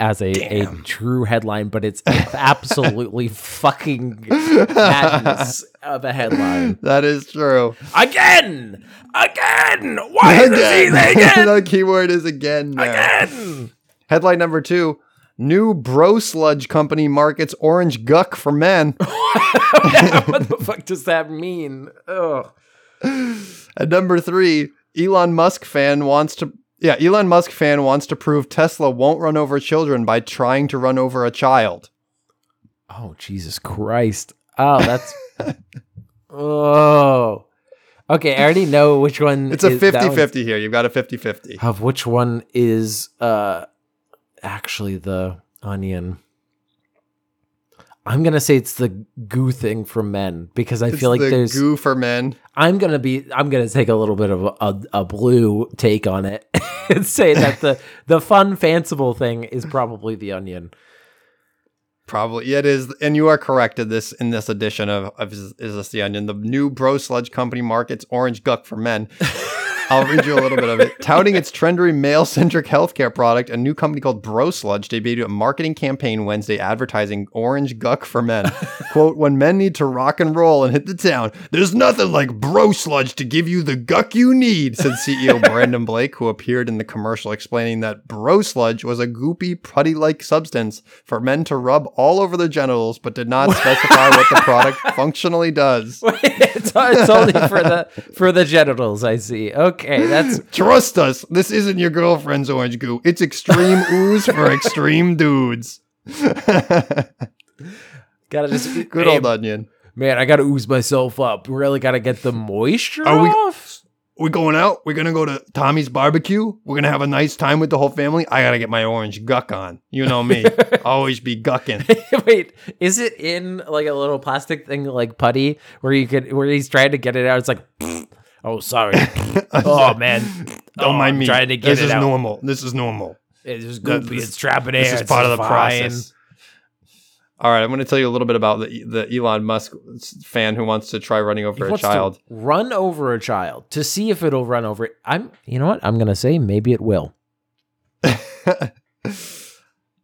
as a, a true headline, but it's absolutely fucking madness of a headline. That is true. Again, again. Why is he again? the keyword is again now. Again. Headline number two. New bro sludge company markets orange guck for men. what the fuck does that mean? Ugh. and number three, Elon Musk fan wants to yeah, Elon Musk fan wants to prove Tesla won't run over children by trying to run over a child. Oh Jesus Christ! Oh, that's. oh. Okay, I already know which one. It's a is- that 50 one's- 50 here. You've got a 50 50. of which one is uh actually the onion. I'm gonna say it's the goo thing for men because I feel like the there's. goo for men. I'm gonna be. I'm gonna take a little bit of a, a, a blue take on it and say that the the fun fanciful thing is probably the onion. Probably yeah, it is, and you are correct in this in this edition of, of is, is this the onion? The new bro sludge company markets orange guck for men. I'll read you a little bit of it. Touting its trendy male centric healthcare product, a new company called Bro Sludge debuted a marketing campaign Wednesday advertising orange guck for men. Quote, when men need to rock and roll and hit the town, there's nothing like Bro Sludge to give you the guck you need, said CEO Brandon Blake, who appeared in the commercial explaining that Bro Sludge was a goopy, putty like substance for men to rub all over their genitals, but did not specify what the product functionally does. It's, it's only for the for the genitals. I see. Okay, that's Trust us, this isn't your girlfriend's orange goo. It's extreme ooze for extreme dudes. gotta just Good Hey, old onion. man. I gotta ooze myself up. Really gotta get the moisture Are we- off. We're going out. We're gonna go to Tommy's barbecue. We're gonna have a nice time with the whole family. I gotta get my orange guck on. You know me. Always be gucking. Wait, is it in like a little plastic thing like putty where you could where he's trying to get it out? It's like, oh sorry, oh man, Don't Oh, mind I'm me. Trying to get this it is out. normal. This is normal. It's just goopy. this- it's trapping air. This is it's part of the fine. process. All right, I'm going to tell you a little bit about the the Elon Musk fan who wants to try running He over a wants to child. run over a child to see if it'll run over it. I'm. You know what? I'm gonna say maybe it will.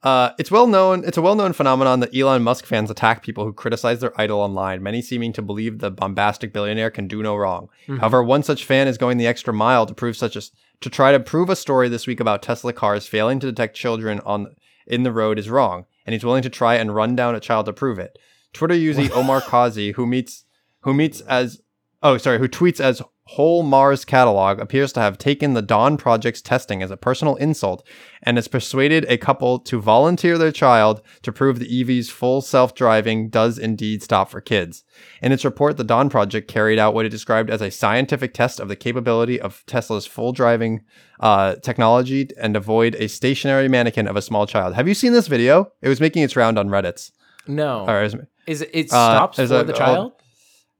Uh, it's well known. It's a well known phenomenon that Elon Musk fans attack people who criticize their idol online. Many seeming to believe the bombastic billionaire can do no wrong. Mhm. However, one such fan is going the extra mile to prove such a to try to prove a story this week about Tesla cars failing to detect children on in the road is wrong, and he's willing to try and run down a child to prove it. Twitter user Omar Qazi, who meets who meets as oh sorry, who tweets as whole Mars catalog appears to have taken the Dawn Project's testing as a personal insult and has persuaded a couple to volunteer their child to prove the EV's full self-driving does indeed stop for kids. In its report, the Dawn Project carried out what it described as a scientific test of the capability of Tesla's full driving uh, technology and avoid a stationary mannequin of a small child. Have you seen this video? It was making its round on Reddit's. No. Or is- Is it? It Uh, stops there's for a- the child.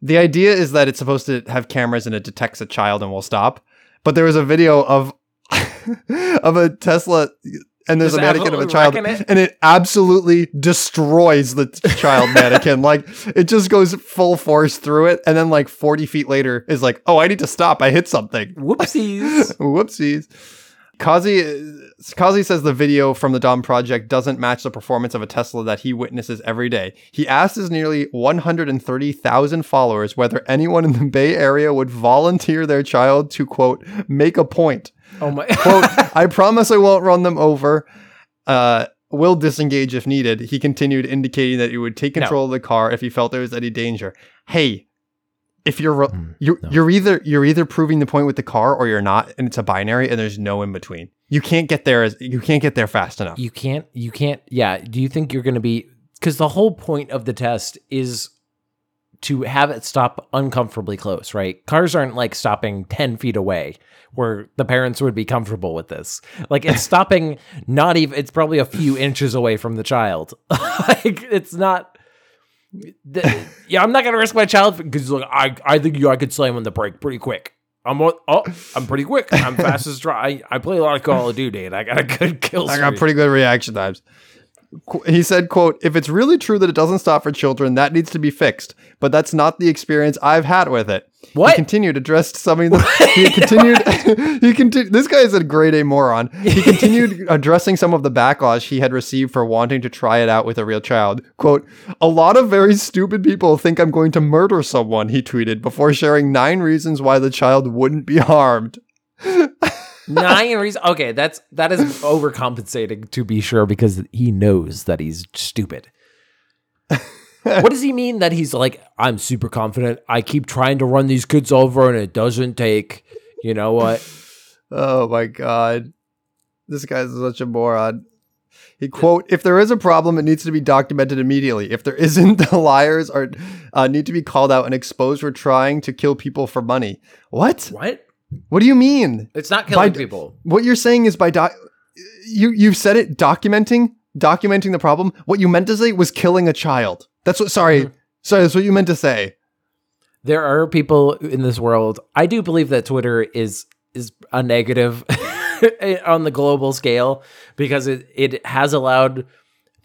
The idea is that it's supposed to have cameras and it detects a child and will stop. But there was a video of of a Tesla and there's Just a mannequin of a child, it? and it absolutely destroys the child mannequin. Like it just goes full force through it, and then like 40 feet later is like, oh, I need to stop. I hit something. Whoopsies. Whoopsies. Qazi, Qazi says the video from the Dawn project doesn't match the performance of a Tesla that he witnesses every day. He asked his nearly 130,000 followers whether anyone in the Bay Area would volunteer their child to, quote, make a point. oh my. Quote, I promise I won't run them over. Uh, will disengage if needed. He continued, indicating that he would take No. control of the car if he felt there was any danger. Hey, if you're Mm, you're no. you're either you're either proving the point with the car or you're not, and it's a binary, and there's no in between. You can't get there as you can't get there fast enough. You can't. You can't. Yeah. Do you think you're going to be? Because the whole point of the test is to have it stop uncomfortably close, right? Cars aren't like stopping ten feet away, where the parents would be comfortable with this. Like it's stopping not even. It's probably a few inches away from the child. like it's not. The- yeah, I'm not gonna risk my child because like I, I think you, I could slam on the brake pretty quick. I'm on, oh, I'm pretty quick. I'm fast as dry. I, I play a lot of Call of Duty and I got a good kill. I got streak. pretty good reaction times. He said, quote, if it's really true that it doesn't stop for children, that needs to be fixed. But that's not the experience I've had with it. What? He continued, addressed some of the, he continued, he continued, this guy is a grade A moron. He continued addressing some of the backlash he had received for wanting to try it out with a real child. Quote, a lot of very stupid people think I'm going to murder someone, he tweeted before sharing nine reasons why the child wouldn't be harmed. Nine reasons. Okay, that's that is overcompensating to be sure because he knows that he's stupid. What does he mean that he's like I'm super confident? I keep trying to run these kids over and it doesn't take. You know what? Oh my god. This guy's such a moron. He quote, if there is a problem, it needs to be documented immediately. If there isn't, the liars are uh, need to be called out and exposed for trying to kill people for money. What? What? What do you mean? It's not killing By- people. What you're saying is by doc you you've said it documenting documenting the problem. What you meant to say was killing a child. That's what sorry. Mm-hmm. Sorry, that's what you meant to say. There are people in this world. I do believe that Twitter is is a negative on the global scale because it it has allowed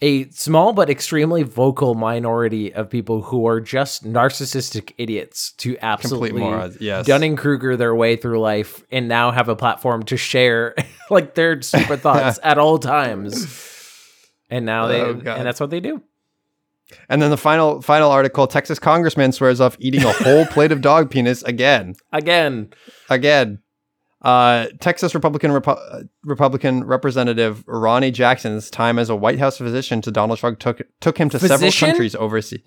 a small but extremely vocal minority of people who are just narcissistic idiots to absolutely yes. Dunning Kruger their way through life and now have a platform to share like their super thoughts at all times. And now they Oh, and that's what they do. And then the final final article, Texas congressman swears off eating a whole plate of dog penis again. Again, again. Uh, Texas Republican Repu- uh, Republican Representative Ronny Jackson's time as a White House physician to Donald Trump took took him to several countries overseas.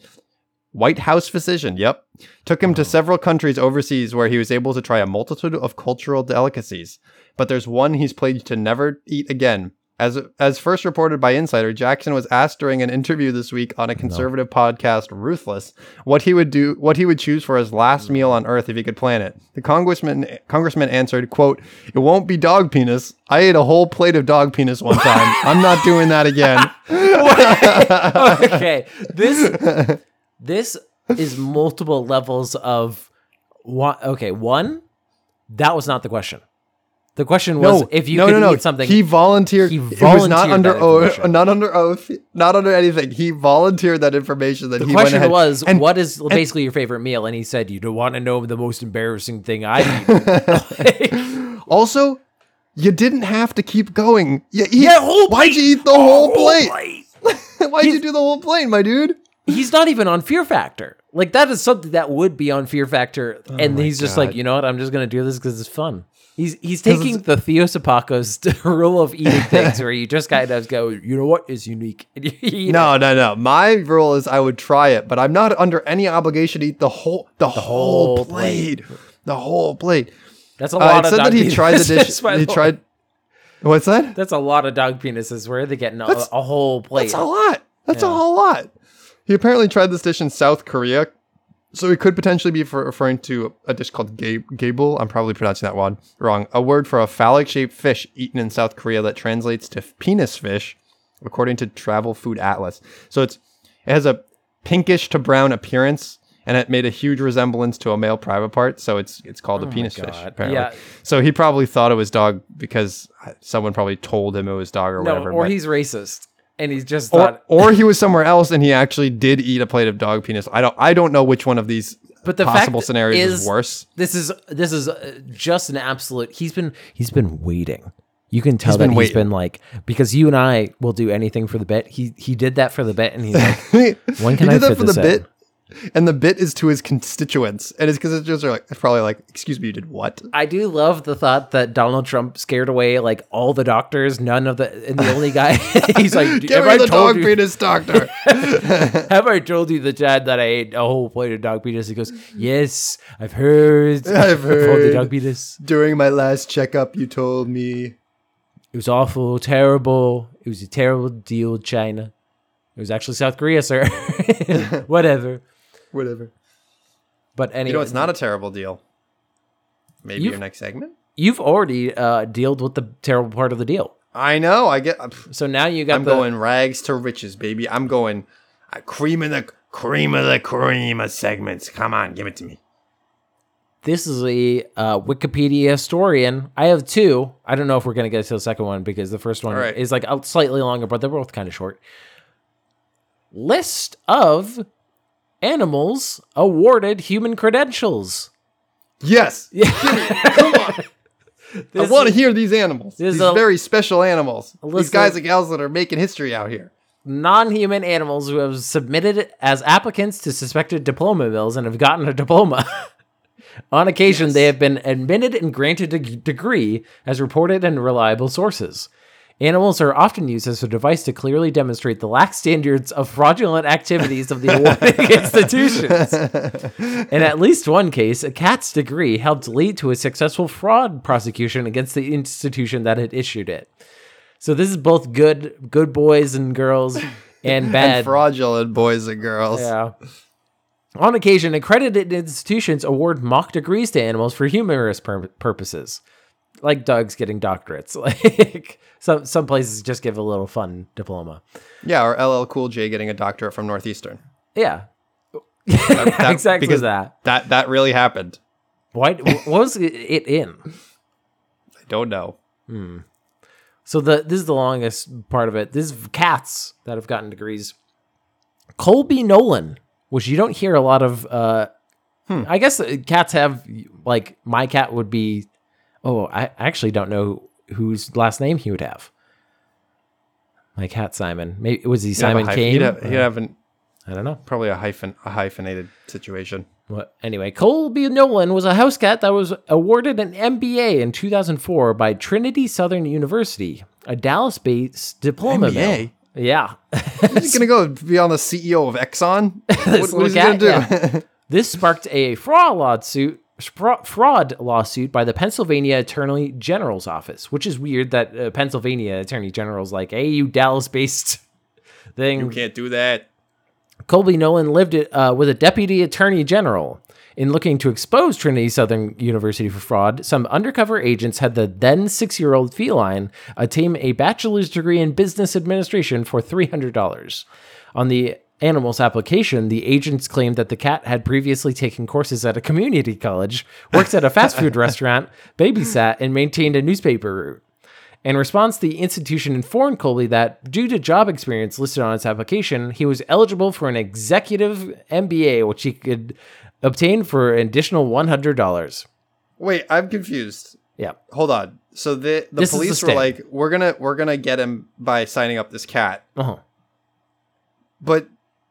White House physician, yep, took him to several countries overseas where he was able to try a multitude of cultural delicacies. But there's one he's pledged to never eat again. As as first reported by Insider, Jackson was asked during an interview this week on a conservative podcast, Ruthless, what he would do, what he would choose for his last meal on Earth if he could plan it. The congressman congressman answered, "quote It won't be dog penis. I ate a whole plate of dog penis one time. I'm not doing that again." okay, this this is multiple levels of one. Okay, one, that was not the question. The question was no, if you no, could no, no. eat something. He volunteered. He volunteered. it was not under oath, not under oath, not under anything. He volunteered that information that the he went question ahead was, and- "What is basically your favorite meal?" And he said, "You don't want to know the most embarrassing thing I've. Also, you didn't have to keep going. You eat, Yeah, whole why'd plate. you eat the whole plate? plate. Why'd you do the whole plate, my dude? He's not even on Fear Factor. Like that is something that would be on Fear Factor, oh and my he's just like, you know what? I'm just gonna do this because it's fun. He's he's taking the Theosopakos rule of eating things, where you just kind of go, you know what is unique. It. No, no, no. My rule is I would try it, but I'm not under any obligation to eat the whole the, whole, whole plate. The whole plate. that's a Uh, lot it of said dog that he tried the dish. He the tried. What's that? That's a lot of dog penises. Where are they getting a, a whole plate? That's a lot. That's a whole lot. He apparently tried this dish in South Korea, so it could potentially be for referring to a dish called ga- gable. I'm probably pronouncing that one wrong. A word for a phallic-shaped fish eaten in South Korea that translates to penis fish, according to Travel Food Atlas. So it's it has a pinkish to brown appearance, and it made a huge resemblance to a male private part, so it's it's called a oh penis fish. Oh Apparently. Yeah. So he probably thought it was dog because uh, someone probably told him it was dog or No, whatever. or but- he's racist and he's just or, thought. or he was somewhere else and he actually did eat a plate of dog penis. I don't I don't know which one of these But the possible scenarios is, is worse. This is this is uh, just an absolute. He's been he's been waiting. You can tell He's that been he's waiting. been like because you and I will do anything for the bit. He he did that for the bit, and he's like, when can he I did that for the in? bit, and the bit is to his constituents, and his constituents are like probably like, "Excuse me, you did what?" I do love the thought that Donald Trump scared away like all the doctors, none of the, and the only guy he's like, Give have me I the told dog you, penis doctor. have I told you the dad that I ate a whole plate of dog penis? He goes, yes, I've heard, I've heard the dog penis. During my last checkup, you told me. It was awful, terrible. It was a terrible deal China. It was actually South Korea, sir. Whatever. Whatever. But anyway, You know, it's not a terrible deal. Maybe your next segment. you've already uh, dealt with the terrible part of the deal. I know. I get. So now you got I'm the, going rags to riches, baby. I'm going uh, cream of the cream of the cream of segments. Come on, give it to me. This is a uh, Wikipedia historian. I have two. I don't know if we're going to get to the second one because the first one All right. is like out slightly longer, but they're both kind of short. List of animals awarded human credentials. Yes. Yeah. Come on. I want to hear these animals. These a- very special animals. These guys and gals that are making history out here. non-human animals who have submitted as applicants to suspected diploma mills and have gotten a diploma. On occasion, they have been admitted and granted a degree, as reported in reliable sources. Animals are often used as a device to clearly demonstrate the lax standards of fraudulent activities of the awarding institutions. In at least one case, a cat's degree helped lead to a successful fraud prosecution against the institution that had issued it. So this is both good good boys and girls and bad. And fraudulent boys and girls. Yeah. On occasion, accredited institutions award mock degrees to animals for humorous pur- purposes, like Doug's getting doctorates. Like some some places just give a little fun diploma. Yeah, or LL Cool J getting a doctorate from Northeastern. Yeah, That- exactly because that. That that really happened. Why? What was it in? I don't know. So the this is the longest part of it. This is cats that have gotten degrees. Colby Nolan, which you don't hear a lot of. Uh, I guess uh, cats have like my cat would be. Oh, I actually don't know whose last name he would have. My cat Simon. Maybe was he He'd Simon hyphen- Kane? He'd have, he'd have an, I don't know. probably a hyphen a hyphenated situation. What? Anyway, Colby Nolan was a house cat that was awarded an MBA in 2004 by Trinity Southern University, a Dallas-based diploma mill. MBA? Yeah. He's gonna go be on the CEO of Exxon. what, what is he gonna do? This sparked a fraud lawsuit. Fra- Fraud lawsuit by the Pennsylvania Attorney General's office, which is weird that uh, Pennsylvania Attorney General's like, "Hey, you Dallas-based thing." you can't do that. Colby Nolan lived it uh, with a deputy attorney general. In looking to expose Trinity Southern University for fraud, some undercover agents had the then six year old feline attain a bachelor's degree in business administration for $300. On the animal's application, the agents claimed that the cat had previously taken courses at a community college, worked at a fast food restaurant, babysat, and maintained a newspaper route. In response, the institution informed Colby that due to job experience listed on its application, he was eligible for an executive MBA, which he could obtain for an additional $100. Wait, I'm confused. Yeah. Hold on. So the the This is the police were like, "We're gonna we're gonna get him by signing up this cat," Uh-huh. but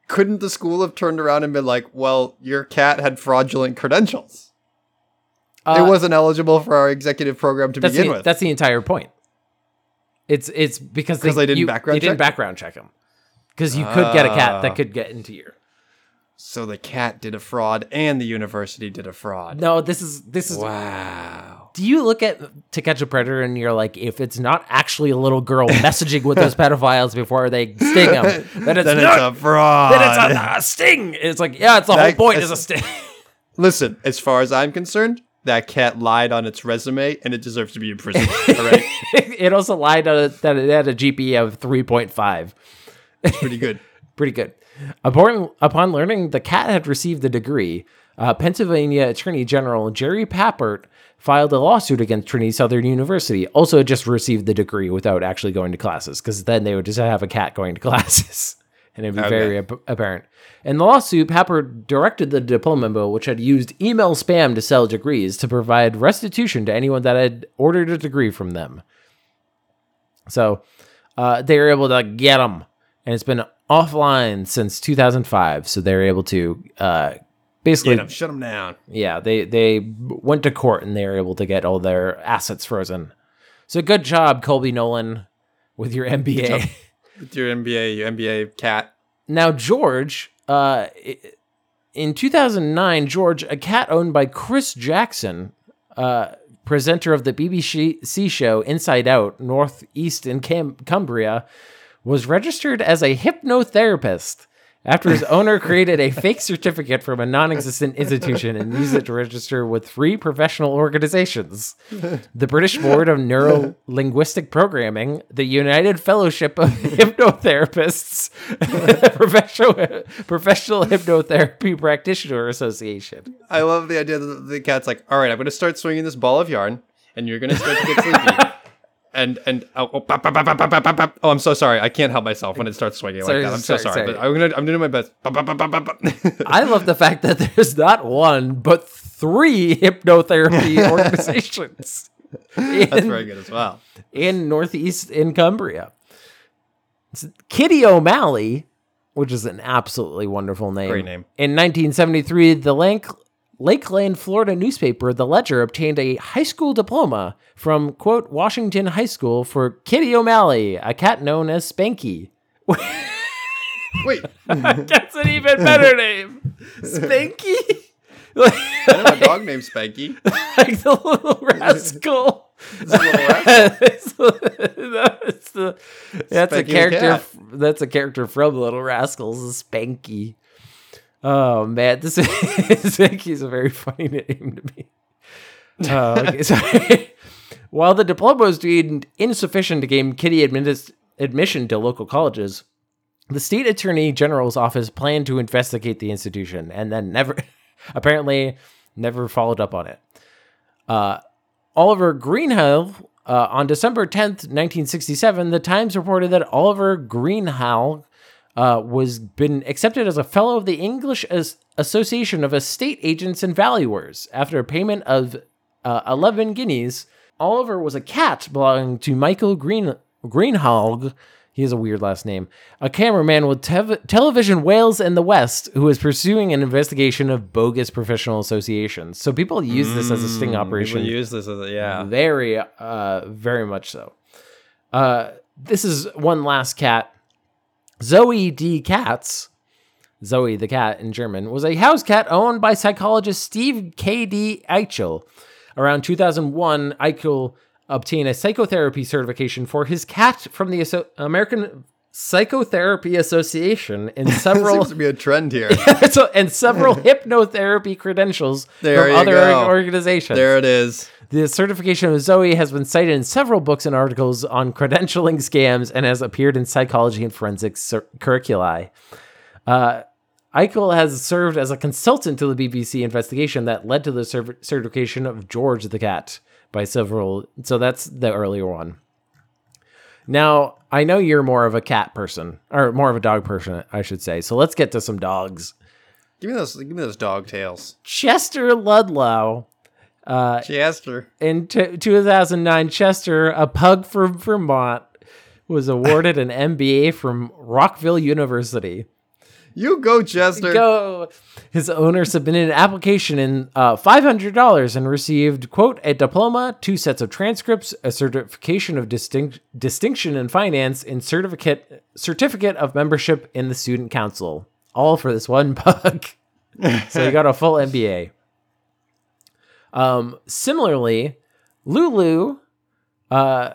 couldn't the school have turned around and been like, "Well, your cat had fraudulent credentials. Uh, it wasn't eligible for our executive program to begin the, with." That's the entire point. It's it's because 'Cause they didn't you- background they didn't check? background check him because you could get a cat Ah. that could get into your. So the cat did a fraud, and the university did a fraud. No, this is this is. Wow. Do you look at To Catch a Predator and you're like, if it's not actually a little girl messaging with those pedophiles before they sting them, then it's Then not it's a fraud. then it's a, a sting. It's like, yeah, it's the whole point is a sting. Listen, as far as I'm concerned, that cat lied on its resume, and it deserves to be in prison. all right, it also lied on it that it had a GPA of 3.5. pretty good. Pretty good. Upon, upon learning the cat had received the degree, uh, Pennsylvania Attorney General Jerry Pappert filed a lawsuit against Trinity Southern University. Also, just received the degree without actually going to classes, because then they would just have a cat going to classes, and it'd be Okay. very ap- apparent. In the lawsuit, Pappert directed the diploma mill, which had used email spam to sell degrees, to provide restitution to anyone that had ordered a degree from them. So uh, they were able to get them, and it's been offline since 2005. So they were able to uh, basically, Get him, shut them down. yeah, they they went to court and they were able to get all their assets frozen. So good job, Colby Nolan, with your MBA. With your MBA, your MBA cat. Now, George, uh, in 2009, George, a cat owned by Chris Jackson, uh, presenter of the BBC show Inside Out, Northeast in Cam- Cumbria, was registered as a hypnotherapist after his owner created a fake certificate from a non existent institution and used it to register with three professional organizations the British Board of Neuro Linguistic Programming, the United Fellowship of Hypnotherapists, Professional, Professional Hypnotherapy Practitioner Association. I love the idea that the cat's like, all right, I'm going to start swinging this ball of yarn, and you're going to start to get sleepy. And and oh, oh, bop, bop, bop, oh, I'm so sorry. I can't help myself when it starts swinging Sorry, like that. I'm so sorry, sorry, sorry. but I'm gonna I'm doing my best. I love the fact that there's not one, but three hypnotherapy organizations That's in, very good as well. in Northeast in Cumbria. It's Kitty O'Malley, which is an absolutely wonderful name. Great name. In 1973, the Lake, Lakeland, Florida newspaper, The Ledger, obtained a high school diploma from, quote, Washington High School for Kitty O'Malley, a cat known as Spanky. Wait, That's an even better name. Spanky? I know a dog named Spanky. like the little rascal. It's a little rascal. it's the, it's the- that's Spanky a character. cat. That's a character from Little Rascals. Spanky. Oh man, this Spanky's a very funny name to me. Uh, okay. While the diploma was deemed insufficient to gain Kitty admission to local colleges, the state attorney general's office planned to investigate the institution and then never, apparently, never followed up on it. Uh, Oliver Greenhill, uh, on December 10th, 1967, the Times reported that Oliver Greenhill uh, was been accepted as a fellow of the English As- Association of Estate Agents and Valuers after a payment of uh, 11 guineas. Oliver was a cat belonging to Michael Green Greenhalgh. He has a weird last name. A cameraman with tev- television Wales and the West who was pursuing an investigation of bogus professional associations. So people use this as a sting operation. People use this as a yeah. Very, uh, very much so. Uh, this is one last cat. Zoe D. Katz, Zoe the cat in German, was a house cat owned by psychologist Steve K. D. Eichel. Around 2001, Eichel obtained a psychotherapy certification for his cat from the American Psychotherapy Association and several seems to be a trend here. so, and several hypnotherapy credentials There from other go. organizations. there it is. The certification of Zoe has been cited in several books and articles on credentialing scams and has appeared in psychology and forensics cir- curricula. Uh, Eichel has served as a consultant to the BBC investigation that led to the cer- certification of George the cat by several. So that's the earlier one. Now, I know you're more of a cat person, or more of a dog person, I should say. So let's get to some dogs. Give me those. Give me those dog tails. Chester Ludlow uh, Chester. in t- 2009, Chester, a pug from Vermont, was awarded an MBA from Rockville University. You go, Chester. Go. His owner submitted an application in uh, $500 and received, quote, a diploma, two sets of transcripts, a certification of distinct- distinction in finance, and certificate certificate of membership in the student council. All for this one pug. so he got a full MBA. Um, similarly, Lulu, uh,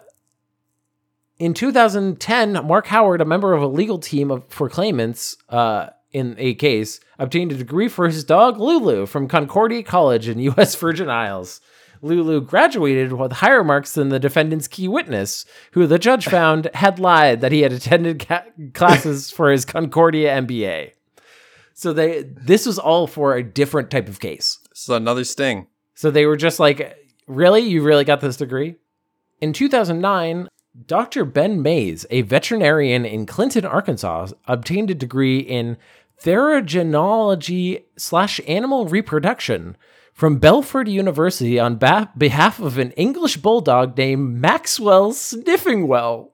in 2010, Mark Howard, a member of a legal team of, for claimants uh, in a case, obtained a degree for his dog Lulu from Concordia College in U.S. Virgin Isles. Lulu graduated with higher marks than the defendant's key witness, who the judge found had lied that he had attended ca- classes for his Concordia MBA. So they this was all for a different type of case. So another sting. So they were just like, "Really? You really got this degree?" In 2009, Dr. Ben Mays, a veterinarian in Clinton, Arkansas, obtained a degree in theriogenology slash animal reproduction from Belford University on ba- behalf of an English bulldog named Maxwell Sniffingwell.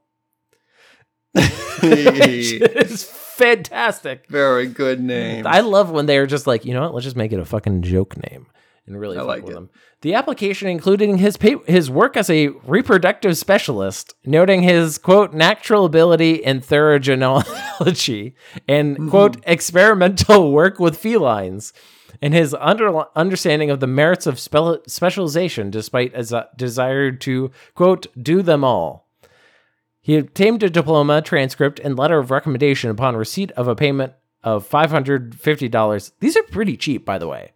it's fantastic. Very good name. I love when they're just like, you know what? Let's just make it a fucking joke name and really I fuck like with it. them. The application included his pa- his work as a reproductive specialist, noting his quote natural ability in theriogenology and Mm-hmm. quote experimental work with felines, and his under- understanding of the merits of spell- specialization, despite a desire to quote do them all. He obtained a diploma, transcript, and letter of recommendation upon receipt of a payment of five hundred fifty dollars. These are pretty cheap, by the way,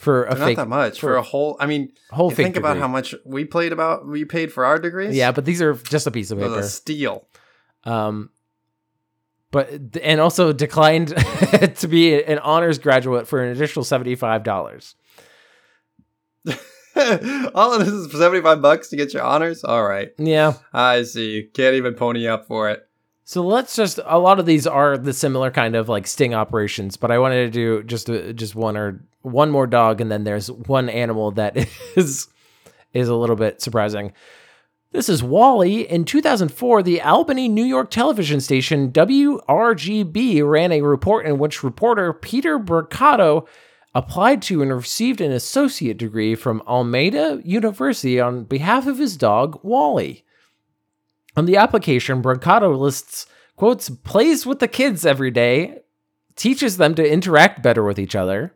for a Not fake. that much for, a whole. I mean, whole think about degree. how much we played about. We paid for our degrees. Yeah, but these are just a piece of paper. a steal. Um, but and also declined to be an honors graduate for an additional seventy five dollars. All of this is for seventy five bucks to get your honors. All right, Yeah. I see. Can't even pony up for it. So let's just a lot of these are the similar kind of like sting operations, but I wanted to do just a, just one or one more dog, and then there's one animal that is is a little bit surprising. This is Wally. In 2004, the Albany, New York television station WRGB ran a report in which reporter Peter Brancato applied to and received an associate degree from Almeida University on behalf of his dog, Wally. On the application, Brancato lists, quotes, plays with the kids every day, teaches them to interact better with each other,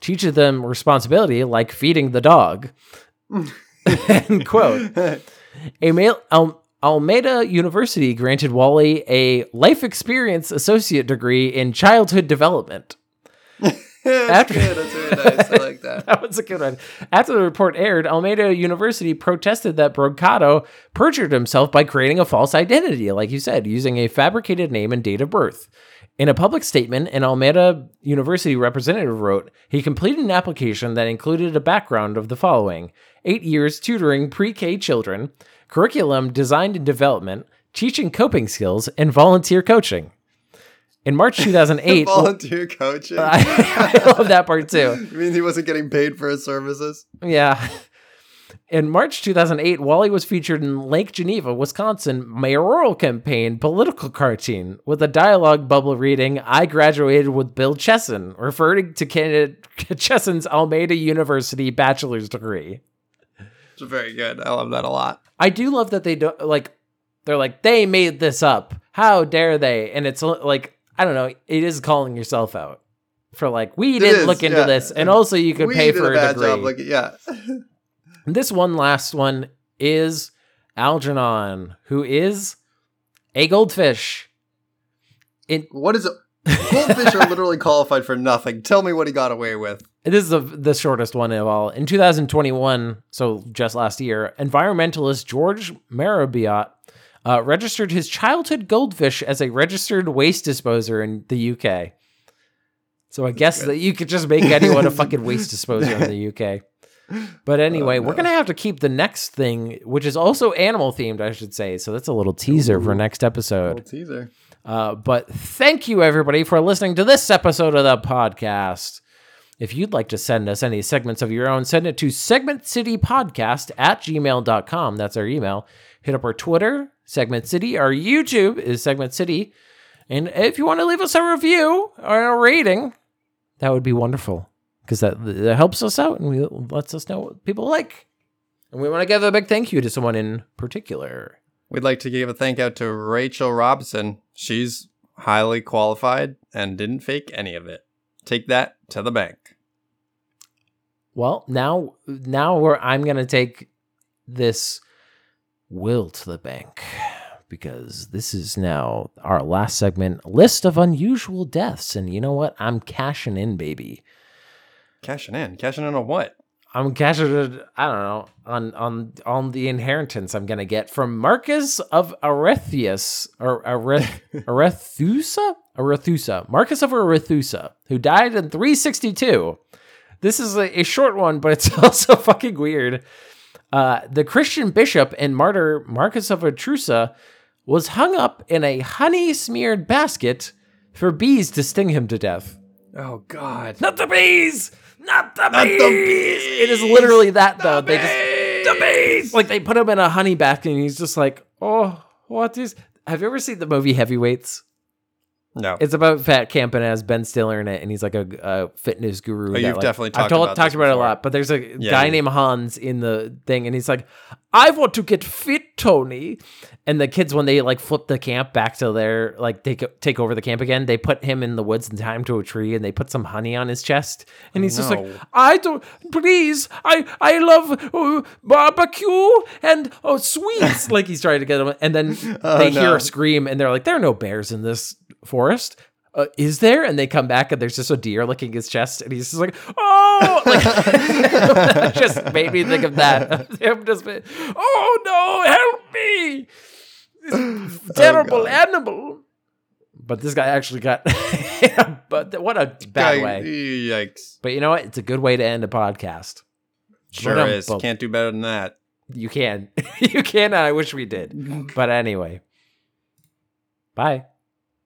teaches them responsibility like feeding the dog. End quote. A male, Al- Almeida University granted Wally a life experience associate degree in childhood development. That's After- good. That's really nice. I like that. That was a good one. After the report aired, Almeida University protested that Brancato perjured himself by creating a false identity, like you said, using a fabricated name and date of birth. In a public statement, an Almeida University representative wrote, he completed an application that included a background of the following eight years tutoring pre K children, curriculum design and development, teaching coping skills, and volunteer coaching. In March 2008, Volunteer coaching. I, I love that part too. you mean he wasn't getting paid for his services? Yeah. In March 2008, Wally was featured in Lake Geneva, Wisconsin mayoral campaign political cartoon with a dialogue bubble reading, I graduated with Bill Chesson, referring to candidate Chesson's Almeida University bachelor's degree. It's very good. I love that a lot. I do love that they don't like, they're like, they made this up. How dare they? And it's like, I don't know, it is calling yourself out for like, we didn't is, look into yeah. this. And also, you could we pay for a a, bad degree. job. Like, yeah. This one last one is Algernon, who is a goldfish. It what is it? Goldfish are literally qualified for nothing. Tell me what he got away with. this is the, the shortest one of all. In 2021, so just last year, environmentalist George Monbiot uh, registered his childhood goldfish as a registered waste disposer in the UK. So I guess that you could just make anyone a fucking waste disposer in the UK. But anyway, we're gonna have to keep the next thing, which is also animal themed, I should say. So that's a little teaser for next episode. teaser. Uh, but thank you everybody for listening to this episode of the podcast. If you'd like to send us any segments of your own, send it to segmentcitypodcast at gmail.com. That's our email. Hit up our Twitter, Segment City. Our YouTube is Segment City. And if you want to leave us a review or a rating, that would be wonderful because that, that helps us out and we, lets us know what people like. And we want to give a big thank you to someone in particular. We'd like to give a thank out to Rachel Robson. She's highly qualified and didn't fake any of it. Take that to the bank. Well, now now we're I'm gonna take this will to the bank because this is now our last segment list of unusual deaths and you know what i'm cashing in baby Cashing in. Cashing in on what? I'm cashing it. I don't know on on on the inheritance I'm gonna get from Marcus of Arethius or Areth Arethusa Arethusa Marcus of Arethusa who died in 362. This is a, a short one, but it's also fucking weird. Uh, the Christian bishop and martyr Marcus of Arethusa was hung up in a honey smeared basket for bees to sting him to death. Oh God. Not the bees! Not the Not bees! the bees! It is literally that though. The they just the bees! Like they put him in a honey basket and he's just like, oh, what is have you ever seen the movie Heavyweights? No. It's about Fat Camp and it has Ben Stiller in it, and he's like a, a fitness guru. Oh, that, you've like- definitely I've talked told, about talked about it a lot. But there's a Yeah, guy yeah. named Hans in the thing, and he's like, "I want to get fit, Tony." And the kids, when they like flip the camp back to their like take take over the camp again, they put him in the woods and tie him to a tree, and they put some honey on his chest, and he's just like, "I don't, please, I I love uh, barbecue and oh sweets." like he's trying to get them, and then they hear no. a scream, and they're like, "There are no bears in this forest." Uh, is there? And they come back, and there's just a deer licking his chest, and he's just like, "Oh!" Like, that just made me think of that. Him just, "Oh no, help me!" This terrible God. animal. But this guy actually got. but what a bad Guy- way. Yikes. But you know what? It's a good way to end a podcast. Sure is. Can't do better than that. You can. you can. I wish we did. But anyway. Bye.